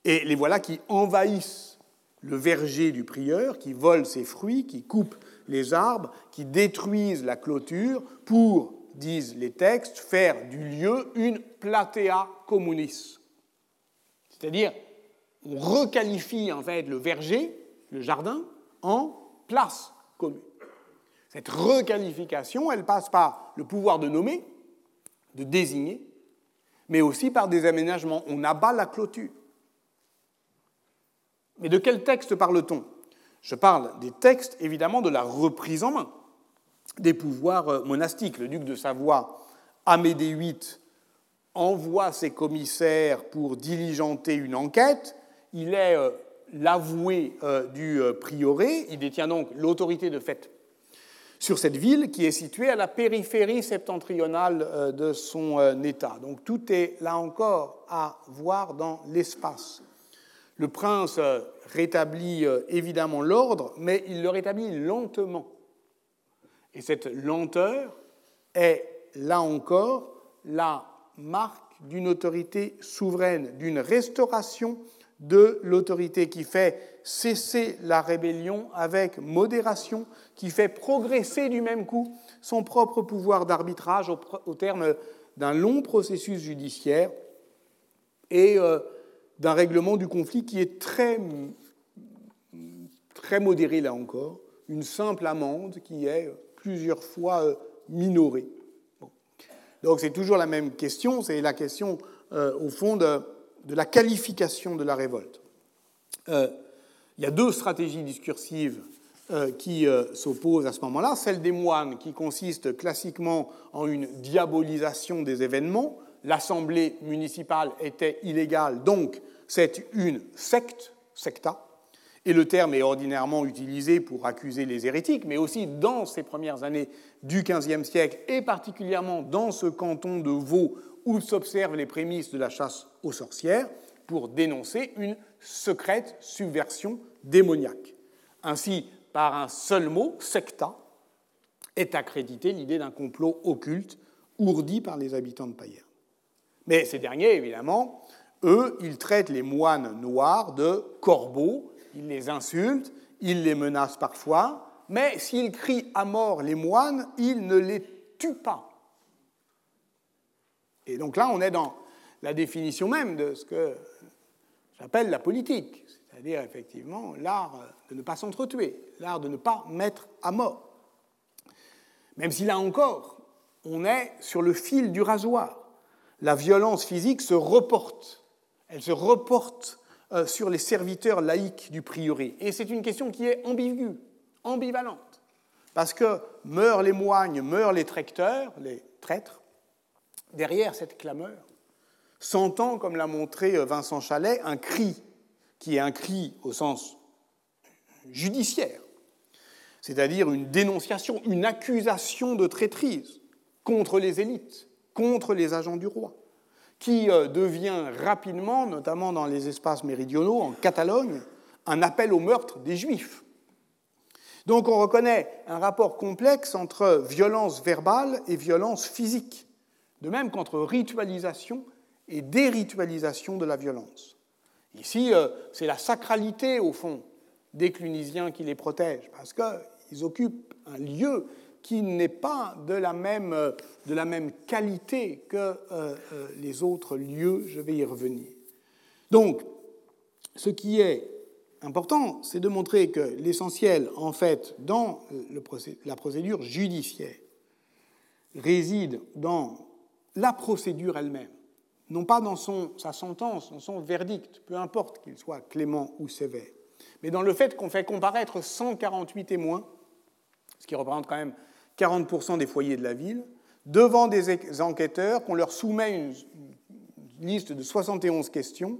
Et les voilà qui envahissent le verger du prieur, qui volent ses fruits, qui coupent les arbres, qui détruisent la clôture pour, disent les textes, faire du lieu une platea communis. C'est-à-dire, on requalifie en fait le verger, le jardin, en place commune. Cette requalification, elle passe par le pouvoir de nommer, de désigner, mais aussi par des aménagements. On abat la clôture. Mais de quel texte parle-t-on? Je parle des textes, évidemment, de la reprise en main des pouvoirs euh, monastiques. Le duc de Savoie, Amédée VIII, envoie ses commissaires pour diligenter une enquête. Il est euh, l'avoué euh, du prieuré, il détient donc l'autorité de fait sur cette ville qui est située à la périphérie septentrionale euh, de son euh, État. Donc tout est là encore à voir dans l'espace. Le prince euh, rétablit évidemment l'ordre, mais il le rétablit lentement. Et cette lenteur est, là encore, la marque d'une autorité souveraine, d'une restauration de l'autorité qui fait cesser la rébellion avec modération, qui fait progresser du même coup son propre pouvoir d'arbitrage au, terme d'un long processus judiciaire et euh, d'un règlement du conflit qui est très, très modéré là encore, une simple amende qui est plusieurs fois euh, minorée. Donc c'est toujours la même question, c'est la question euh, au fond de la qualification de la révolte. Il y a deux stratégies discursives euh, qui euh, s'opposent à ce moment-là. Celle des moines, qui consiste classiquement en une diabolisation des événements. L'assemblée municipale était illégale, donc c'est une secte, secta. Et le terme est ordinairement utilisé pour accuser les hérétiques, mais aussi dans ces premières années du XVe siècle, et particulièrement dans ce canton de Vaud où s'observent les prémices de la chasse aux sorcières pour dénoncer une secrète subversion démoniaque. Ainsi, par un seul mot, secta, est accréditée l'idée d'un complot occulte ourdi par les habitants de Payerne. Mais ces derniers, évidemment, eux, ils traitent les moines noirs de corbeaux, ils les insultent, ils les menacent parfois, mais s'ils crient à mort les moines, ils ne les tuent pas. Et donc là, on est dans la définition même de ce que j'appelle la politique, c'est-à-dire effectivement l'art de ne pas s'entretuer, l'art de ne pas mettre à mort. Même si là encore, on est sur le fil du rasoir. La violence physique se reporte, elle se reporte euh, sur les serviteurs laïcs du prieuré. Et c'est une question qui est ambiguë, ambivalente, parce que meurent les moignes, meurent les tracteurs, les traîtres, derrière cette clameur, s'entend, comme l'a montré euh, Vincent Chalet, un cri, qui est un cri au sens judiciaire, c'est-à-dire une dénonciation, une accusation de traîtrise contre les élites, contre les agents du roi, qui euh, devient rapidement, notamment dans les espaces méridionaux, en Catalogne, un appel au meurtre des Juifs. Donc on reconnaît un rapport complexe entre violence verbale et violence physique de même qu'entre ritualisation et déritualisation de la violence. Ici, euh, c'est la sacralité, au fond, des Clunisiens qui les protège, parce qu'ils occupent un lieu qui n'est pas de la même, euh, de la même qualité que euh, les autres lieux, je vais y revenir. Donc, ce qui est important, c'est de montrer que l'essentiel, en fait, dans la procédure judiciaire, réside dans la procédure elle-même, non pas dans sa sentence, dans son verdict, peu importe qu'il soit clément ou sévère, mais dans le fait qu'on fait comparaître 148 témoins, ce qui représente quand même 40% des foyers de la ville, devant des enquêteurs, qu'on leur soumet une, liste de 71 questions.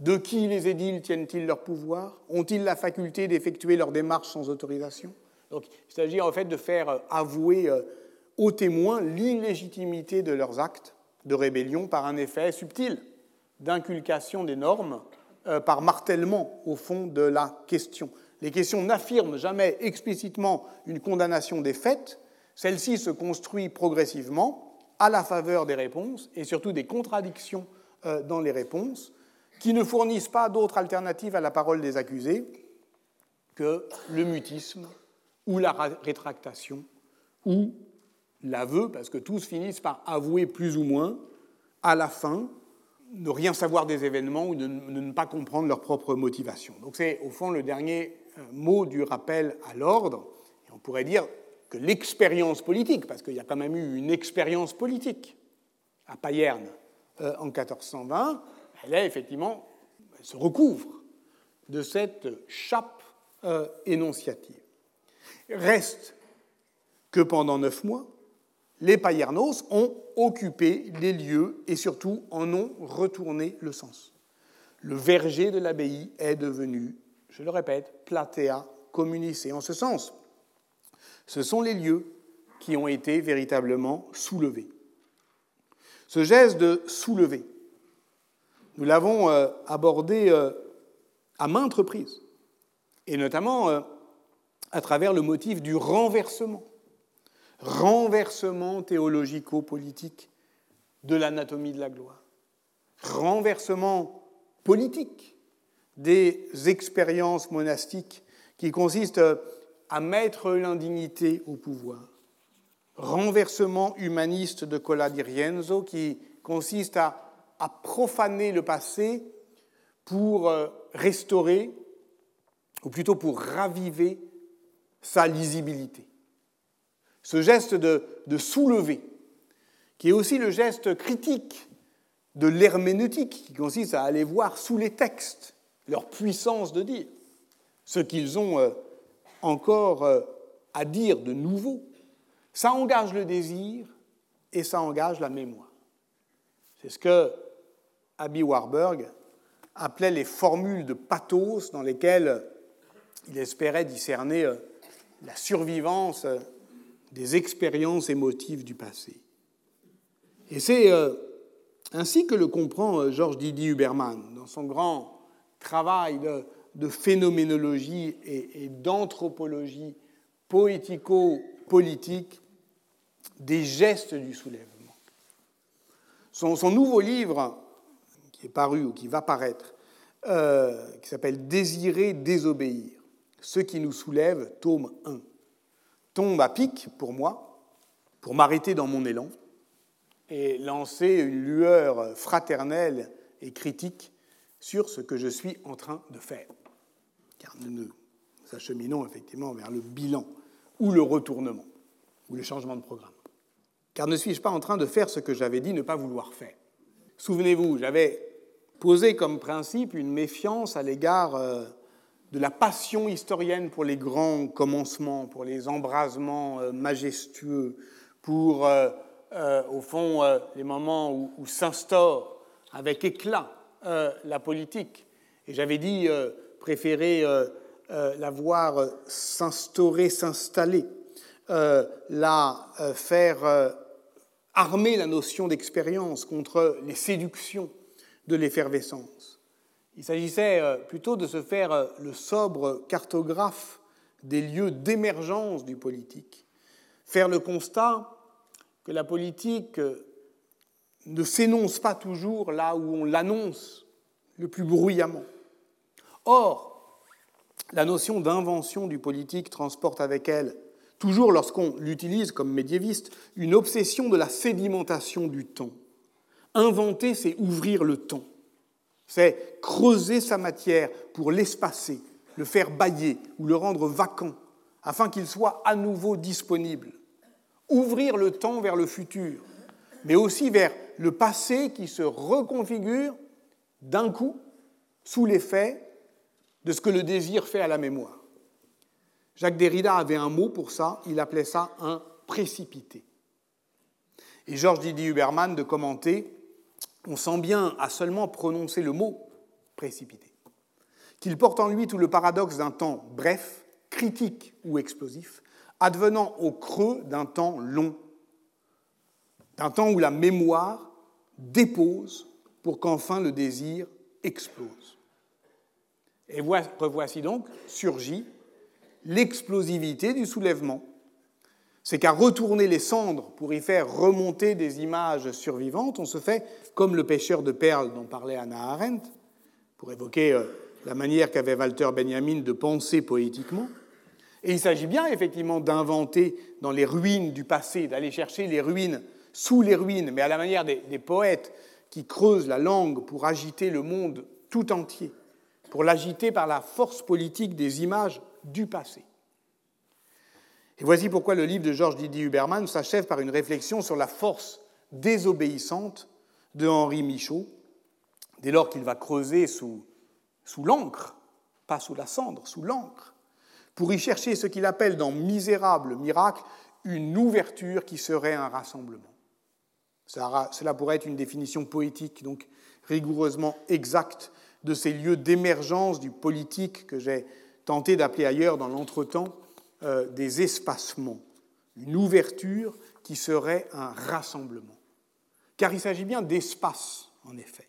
De qui les édiles tiennent-ils leur pouvoir? Ont-ils la faculté d'effectuer leurs démarches sans autorisation? Donc, il s'agit en fait de faire avouer euh, aux témoins l'illégitimité de leurs actes de rébellion par un effet subtil d'inculcation des normes, euh, par martèlement au fond de la question. Les questions n'affirment jamais explicitement une condamnation des faits, celle-ci se construit progressivement à la faveur des réponses et surtout des contradictions euh, dans les réponses qui ne fournissent pas d'autre alternative à la parole des accusés que le mutisme ou la rétractation ou l'aveu, parce que tous finissent par avouer plus ou moins, à la fin, ne rien savoir des événements ou de ne pas comprendre leur propre motivation. Donc c'est au fond le dernier euh, mot du rappel à l'ordre. Et on pourrait dire que l'expérience politique, parce qu'il y a quand même eu une expérience politique à Payerne euh, en 1420, elle est effectivement, elle se recouvre de cette chape euh, énonciative. Reste que pendant neuf mois, les Payernos ont occupé les lieux et surtout en ont retourné le sens. Le verger de l'abbaye est devenu, je le répète, platea communis. Et en ce sens, Ce sont les lieux qui ont été véritablement soulevés. Ce geste de soulever, nous l'avons euh, abordé euh, à maintes reprises, et notamment euh, à travers le motif du renversement, renversement théologico-politique de l'anatomie de la gloire, renversement politique des expériences monastiques qui consistent à mettre l'indignité au pouvoir, renversement humaniste de Cola di Rienzo qui consiste à, profaner le passé pour euh, restaurer, ou plutôt pour raviver sa lisibilité. Ce geste de, soulever, qui est aussi le geste critique de l'herméneutique, qui consiste à aller voir sous les textes leur puissance de dire ce qu'ils ont euh, encore euh, à dire de nouveau, ça engage le désir et ça engage la mémoire. C'est ce que Abby Warburg appelait les formules de pathos dans lesquelles il espérait discerner euh, la survivance des expériences émotives du passé. Et c'est ainsi que le comprend Georges Didier Huberman dans son grand travail de, phénoménologie et, d'anthropologie poético-politique des gestes du soulèvement. Son, nouveau livre, qui est paru ou qui va paraître, euh, qui s'appelle Désirer, désobéir, ce qui nous soulève, tome 1, tombe à pic pour moi, pour m'arrêter dans mon élan et lancer une lueur fraternelle et critique sur ce que je suis en train de faire. Car nous nous acheminons effectivement vers le bilan ou le retournement ou le changement de programme. Car ne suis-je pas en train de faire ce que j'avais dit ne pas vouloir faire? Souvenez-vous, j'avais posé comme principe une méfiance à l'égard euh, de la passion historienne pour les grands commencements, pour les embrasements euh, majestueux, pour, euh, au fond, les moments où, où s'instaure avec éclat euh, la politique. Et j'avais dit euh, préférer euh, la voir s'instaurer, s'installer, la faire armer la notion d'expérience contre les séductions de l'effervescence. Il s'agissait plutôt de se faire le sobre cartographe des lieux d'émergence du politique, faire le constat que la politique ne s'énonce pas toujours là où on l'annonce le plus bruyamment. Or, la notion d'invention du politique transporte avec elle, toujours lorsqu'on l'utilise comme médiéviste, une obsession de la sédimentation du temps. Inventer, c'est ouvrir le temps, c'est creuser sa matière pour l'espacer, le faire bailler ou le rendre vacant, afin qu'il soit à nouveau disponible. Ouvrir le temps vers le futur, mais aussi vers le passé qui se reconfigure d'un coup sous l'effet de ce que le désir fait à la mémoire. Jacques Derrida avait un mot pour ça, il appelait ça un précipité. Et Georges Didier Huberman de commenter, on sent bien à seulement prononcer le mot précipité, qu'il porte en lui tout le paradoxe d'un temps bref, critique ou explosif, advenant au creux d'un temps long d'un temps où la mémoire dépose pour qu'enfin le désir explose. Et revoici donc surgit l'explosivité du soulèvement. C'est qu'à retourner les cendres pour y faire remonter des images survivantes, on se fait comme le pêcheur de perles dont parlait Anna Arendt, pour évoquer euh, la manière qu'avait Walter Benjamin de penser poétiquement. Et il s'agit bien effectivement d'inventer dans les ruines du passé, d'aller chercher les ruines sous les ruines, mais à la manière des, poètes qui creusent la langue pour agiter le monde tout entier, pour l'agiter par la force politique des images du passé. Et voici pourquoi le livre de Georges Didier Huberman s'achève par une réflexion sur la force désobéissante de Henri Michaud, dès lors qu'il va creuser sous, l'encre, pas sous la cendre, sous l'encre, pour y chercher ce qu'il appelle dans Misérable miracle une ouverture qui serait un rassemblement. Cela pourrait être une définition poétique, donc rigoureusement exacte, de ces lieux d'émergence du politique que j'ai tenté d'appeler ailleurs dans l'entretemps euh, des espacements, une ouverture qui serait un rassemblement. Car il s'agit bien d'espace, en effet.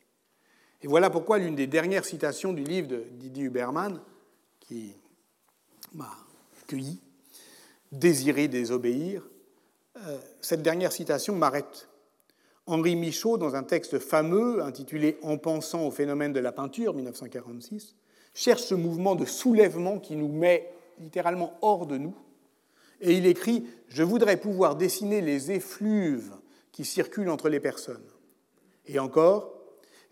Et voilà pourquoi l'une des dernières citations du livre de Didier Huberman, qui m'a cueilli, Désirer désobéir, euh, cette dernière citation m'arrête. Henri Michaud, dans un texte fameux intitulé En pensant au phénomène de la peinture, 1946, cherche ce mouvement de soulèvement qui nous met littéralement hors de nous. Et il écrit Je voudrais pouvoir dessiner les effluves qui circulent entre les personnes. Et encore,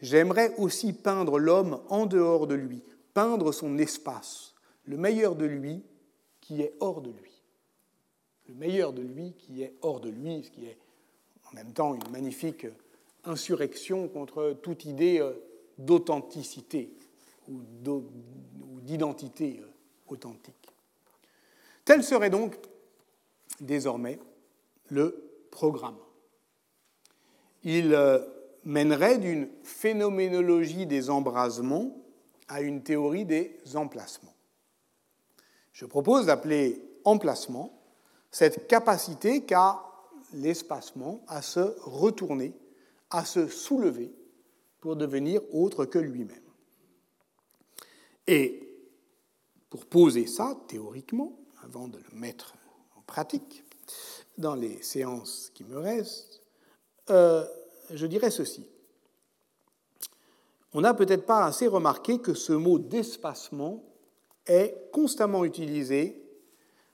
j'aimerais aussi peindre l'homme en dehors de lui, peindre son espace, le meilleur de lui qui est hors de lui le meilleur de lui qui est hors de lui, ce qui est en même temps une magnifique insurrection contre toute idée euh, d'authenticité ou d'identité euh, authentique. Tel serait donc désormais le programme. Il euh, mènerait d'une phénoménologie des embrasements à une théorie des emplacements. Je propose d'appeler emplacement cette capacité qu'a l'espacement à se retourner, à se soulever pour devenir autre que lui-même. Et pour poser ça théoriquement, avant de le mettre en pratique, dans les séances qui me restent, euh, je dirais ceci. On n'a peut-être pas assez remarqué que ce mot d'espacement est constamment utilisé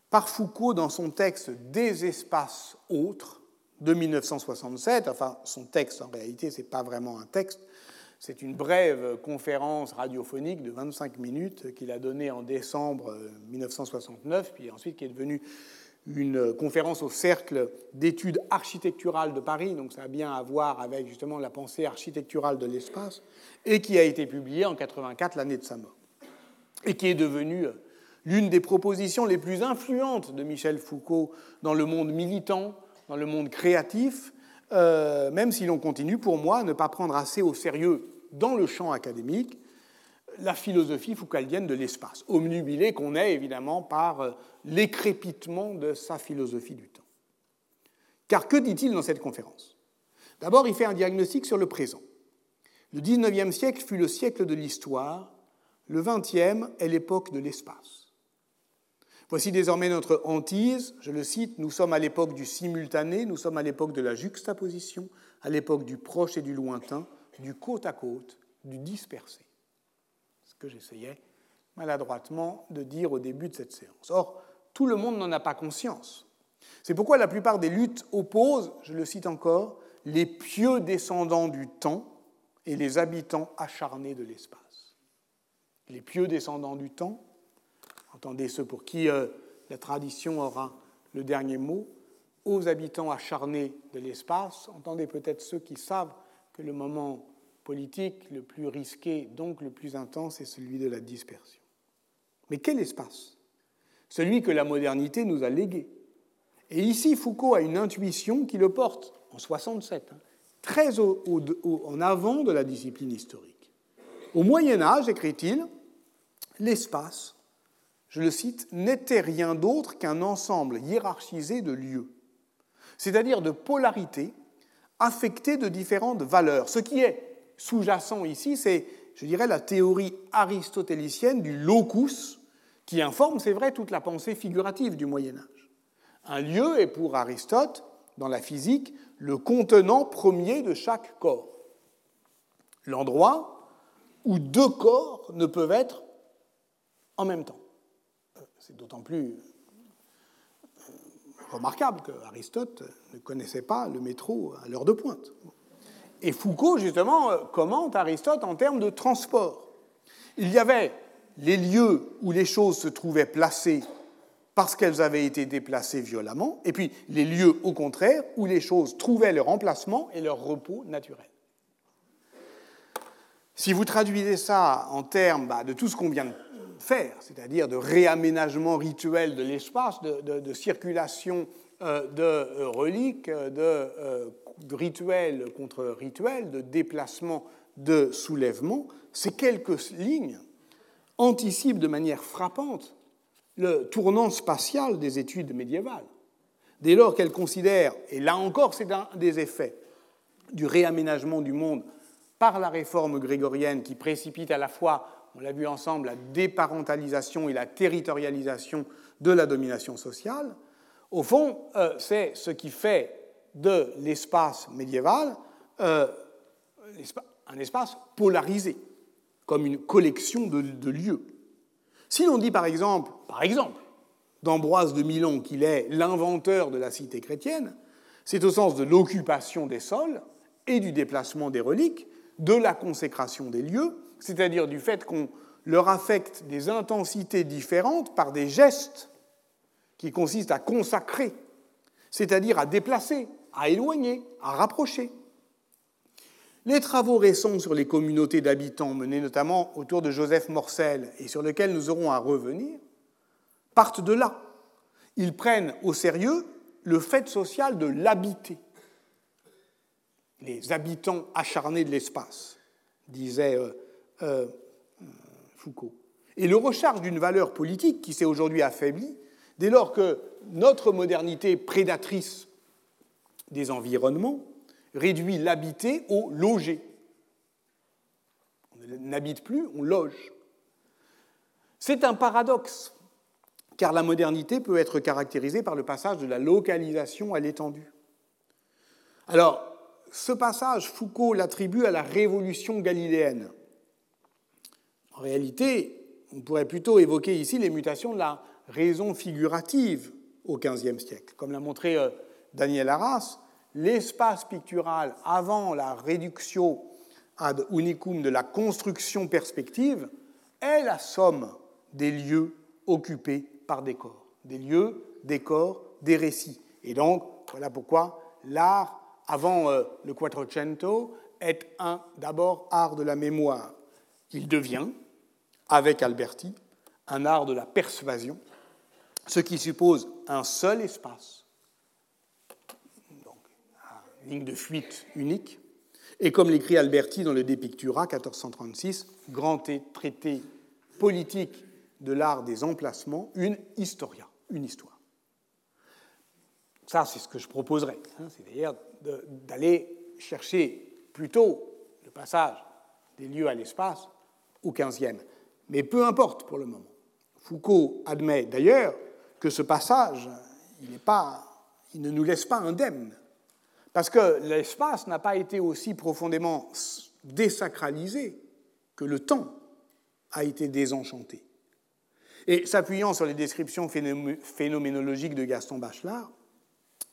par Foucault dans son texte Des espaces autres de 1967. Enfin, son texte, en réalité, ce n'est pas vraiment un texte, c'est une brève conférence radiophonique de 25 minutes qu'il a donnée en décembre 1969, puis ensuite qui est devenue une conférence au Cercle d'études architecturales de Paris, donc ça a bien à voir avec justement la pensée architecturale de l'espace, et qui a été publiée en 84, l'année de sa mort, et qui est devenue l'une des propositions les plus influentes de Michel Foucault dans le monde militant, dans le monde créatif, euh, même si l'on continue, pour moi, à ne pas prendre assez au sérieux dans le champ académique la philosophie foucaldienne de l'espace, omnubilé qu'on est évidemment par euh, l'écrépitement de sa philosophie du temps. Car que dit-il dans cette conférence? D'abord, il fait un diagnostic sur le présent. Le XIXe siècle fut le siècle de l'histoire, le XXe est l'époque de l'espace. Voici désormais notre hantise, je le cite, nous sommes à l'époque du simultané, nous sommes à l'époque de la juxtaposition, à l'époque du proche et du lointain, du côte à côte, du dispersé. Ce que j'essayais maladroitement de dire au début de cette séance. Or, tout le monde n'en a pas conscience. C'est pourquoi la plupart des luttes opposent, je le cite encore, les pieux descendants du temps et les habitants acharnés de l'espace. Les pieux descendants du temps Entendez ceux pour qui euh, la tradition aura le dernier mot. Aux habitants acharnés de l'espace, entendez peut-être ceux qui savent que le moment politique le plus risqué, donc le plus intense, est celui de la dispersion. Mais quel espace? Celui que la modernité nous a légué. Et ici, Foucault a une intuition qui le porte, en 67, hein, très en avant de la discipline historique. Au Moyen Âge, écrit-il, l'espace je le cite, n'était rien d'autre qu'un ensemble hiérarchisé de lieux, c'est-à-dire de polarités affectées de différentes valeurs. Ce qui est sous-jacent ici, c'est, je dirais, la théorie aristotélicienne du locus, qui informe, c'est vrai, toute la pensée figurative du Moyen Âge. Un lieu est pour Aristote, dans la physique, le contenant premier de chaque corps. L'endroit où deux corps ne peuvent être en même temps. C'est d'autant plus euh, remarquable qu'Aristote ne connaissait pas le métro à l'heure de pointe. Et Foucault, justement, euh, commente Aristote en termes de transport. Il y avait les lieux où les choses se trouvaient placées parce qu'elles avaient été déplacées violemment, et puis les lieux, au contraire, où les choses trouvaient leur emplacement et leur repos naturel. Si vous traduisez ça en termes bah, de tout ce qu'on vient de c'est-à-dire de réaménagement rituel de l'espace, de, circulation euh, de euh, reliques, euh, de, rituel contre rituel, de déplacement, de soulèvement, ces quelques lignes anticipent de manière frappante le tournant spatial des études médiévales. Dès lors qu'elle considère, et là encore c'est un des effets du réaménagement du monde par la réforme grégorienne qui précipite à la fois, on l'a vu ensemble, la déparentalisation et la territorialisation de la domination sociale, au fond, euh, c'est ce qui fait de l'espace médiéval euh, un espace polarisé, comme une collection de, de lieux. Si l'on dit par exemple, par exemple, d'Ambroise de Milan qu'il est l'inventeur de la cité chrétienne, c'est au sens de l'occupation des sols et du déplacement des reliques, de la consécration des lieux, c'est-à-dire du fait qu'on leur affecte des intensités différentes par des gestes qui consistent à consacrer, c'est-à-dire à déplacer, à éloigner, à rapprocher. Les travaux récents sur les communautés d'habitants, menés notamment autour de Joseph Morcel et sur lesquels nous aurons à revenir, partent de là. Ils prennent au sérieux le fait social de l'habiter les habitants acharnés de l'espace, disait euh, Foucault. Et le recharge d'une valeur politique qui s'est aujourd'hui affaiblie dès lors que notre modernité prédatrice des environnements réduit l'habiter au loger. On n'habite plus, on loge. C'est un paradoxe, car la modernité peut être caractérisée par le passage de la localisation à l'étendue. Alors, ce passage, Foucault l'attribue à la révolution galiléenne. En réalité, on pourrait plutôt évoquer ici les mutations de la raison figurative au XVe siècle. Comme l'a montré euh, Daniel Arras, l'espace pictural avant la réduction ad unicum de la construction perspective est la somme des lieux occupés par des corps. Des lieux, des corps, des récits. Et donc, voilà pourquoi l'art avant euh, le Quattrocento, est un d'abord art de la mémoire. Il devient, avec Alberti, un art de la persuasion, ce qui suppose un seul espace, donc une ligne de fuite unique, et comme l'écrit Alberti dans le De Pictura 1436, grand traité politique de l'art des emplacements, une historia, une histoire. Ça, c'est ce que je proposerais. Hein, c'est d'ailleurs d'aller chercher plutôt le passage des lieux à l'espace au XVe. Mais peu importe pour le moment. Foucault admet d'ailleurs que ce passage, il, ne nous laisse pas indemnes, parce que l'espace n'a pas été aussi profondément désacralisé que le temps a été désenchanté. Et s'appuyant sur les descriptions phénoménologiques de Gaston Bachelard,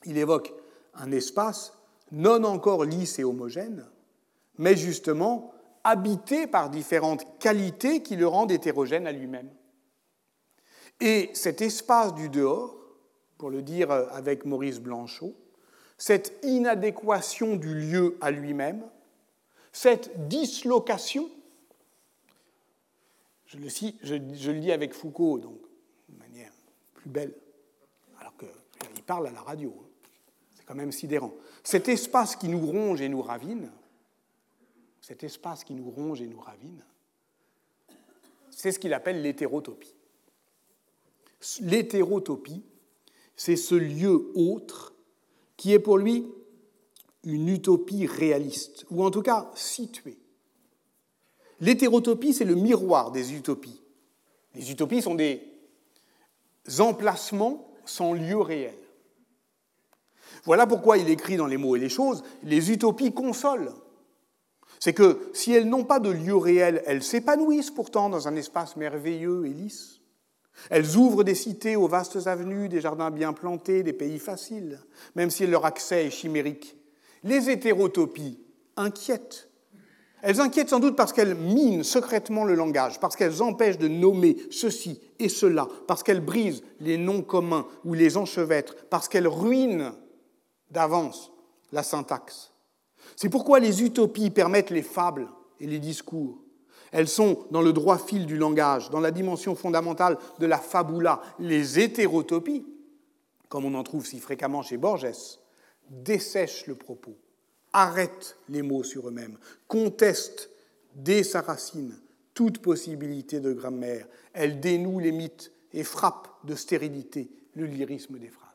il évoque un espace non encore lisse et homogène, mais justement habité par différentes qualités qui le rendent hétérogène à lui-même. Et cet espace du dehors, pour le dire avec Maurice Blanchot, cette inadéquation du lieu à lui-même, cette dislocation, je le, je le dis avec Foucault, donc de manière plus belle, alors qu'il parle à la radio, hein. c'est quand même sidérant. Cet espace qui nous ronge et nous ravine, cet espace qui nous ronge et nous ravine, c'est ce qu'il appelle l'hétérotopie. L'hétérotopie, c'est ce lieu autre qui est pour lui une utopie réaliste, ou en tout cas située. L'hétérotopie, c'est le miroir des utopies. Les utopies sont des emplacements sans lieu réel. Voilà pourquoi il écrit dans Les mots et les choses, les utopies consolent. C'est que si elles n'ont pas de lieu réel, elles s'épanouissent pourtant dans un espace merveilleux et lisse. Elles ouvrent des cités aux vastes avenues, des jardins bien plantés, des pays faciles, même si leur accès est chimérique. Les hétérotopies inquiètent. Elles inquiètent sans doute parce qu'elles minent secrètement le langage, parce qu'elles empêchent de nommer ceci et cela, parce qu'elles brisent les noms communs ou les enchevêtrent, parce qu'elles ruinent d'avance la syntaxe. C'est pourquoi les utopies permettent les fables et les discours. Elles sont dans le droit fil du langage, dans la dimension fondamentale de la fabula. Les hétérotopies, comme on en trouve si fréquemment chez Borges, dessèchent le propos, arrêtent les mots sur eux-mêmes, contestent dès sa racine toute possibilité de grammaire. Elles dénouent les mythes et frappe de stérilité le lyrisme des phrases.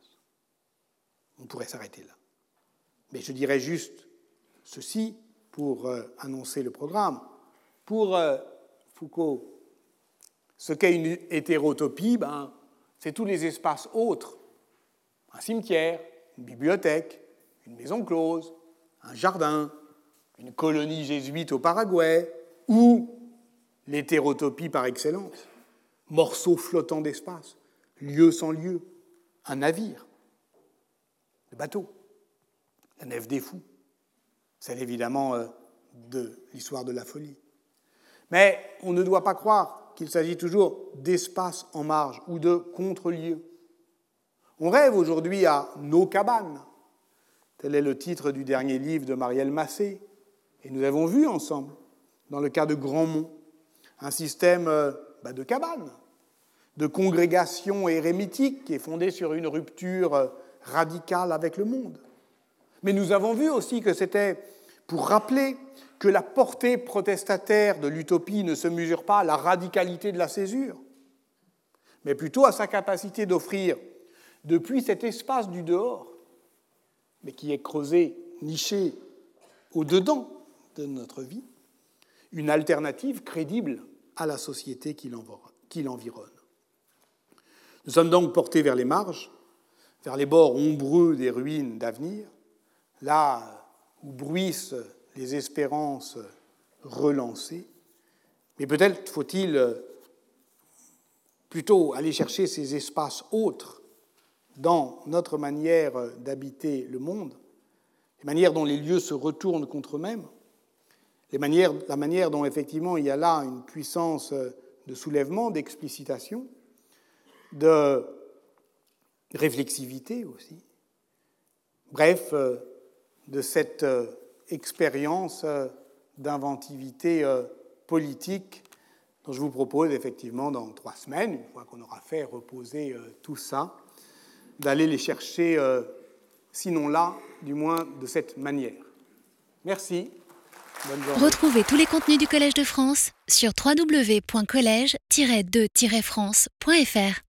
On pourrait s'arrêter là. Mais je dirais juste ceci pour euh, annoncer le programme. Pour euh, Foucault, ce qu'est une hétérotopie, ben, c'est tous les espaces autres. Un cimetière, une bibliothèque, une maison close, un jardin, une colonie jésuite au Paraguay, ou l'hétérotopie par excellence, morceau flottant d'espace, lieu sans lieu, un navire, le bateau, la nef des fous, celle évidemment euh, de l'histoire de la folie. Mais on ne doit pas croire qu'il s'agit toujours d'espace en marge ou de contre-lieux. On rêve aujourd'hui à nos cabanes. Tel est le titre du dernier livre de Marielle Massé. Et nous avons vu ensemble, dans le cas de Grandmont, un système euh, bah, de cabanes, de congrégation érémitique qui est fondé sur une rupture euh, radicale avec le monde. Mais nous avons vu aussi que c'était pour rappeler que la portée protestataire de l'utopie ne se mesure pas à la radicalité de la césure, mais plutôt à sa capacité d'offrir, depuis cet espace du dehors, mais qui est creusé, niché au-dedans de notre vie, une alternative crédible à la société qui l'environne. Nous sommes donc portés vers les marges, vers les bords ombreux des ruines d'avenir, là où bruissent les espérances relancées. Mais peut-être faut-il plutôt aller chercher ces espaces autres dans notre manière d'habiter le monde, les manières dont les lieux se retournent contre eux-mêmes, la manière dont effectivement il y a là une puissance de soulèvement, d'explicitation, de réflexivité aussi. Bref, euh, de cette euh, expérience euh, d'inventivité politique dont je vous propose effectivement dans trois semaines, une fois qu'on aura fait reposer tout ça, d'aller les chercher, sinon là, du moins de cette manière. Merci. Retrouvez tous les contenus du Collège de France sur www.colège-2-france.fr.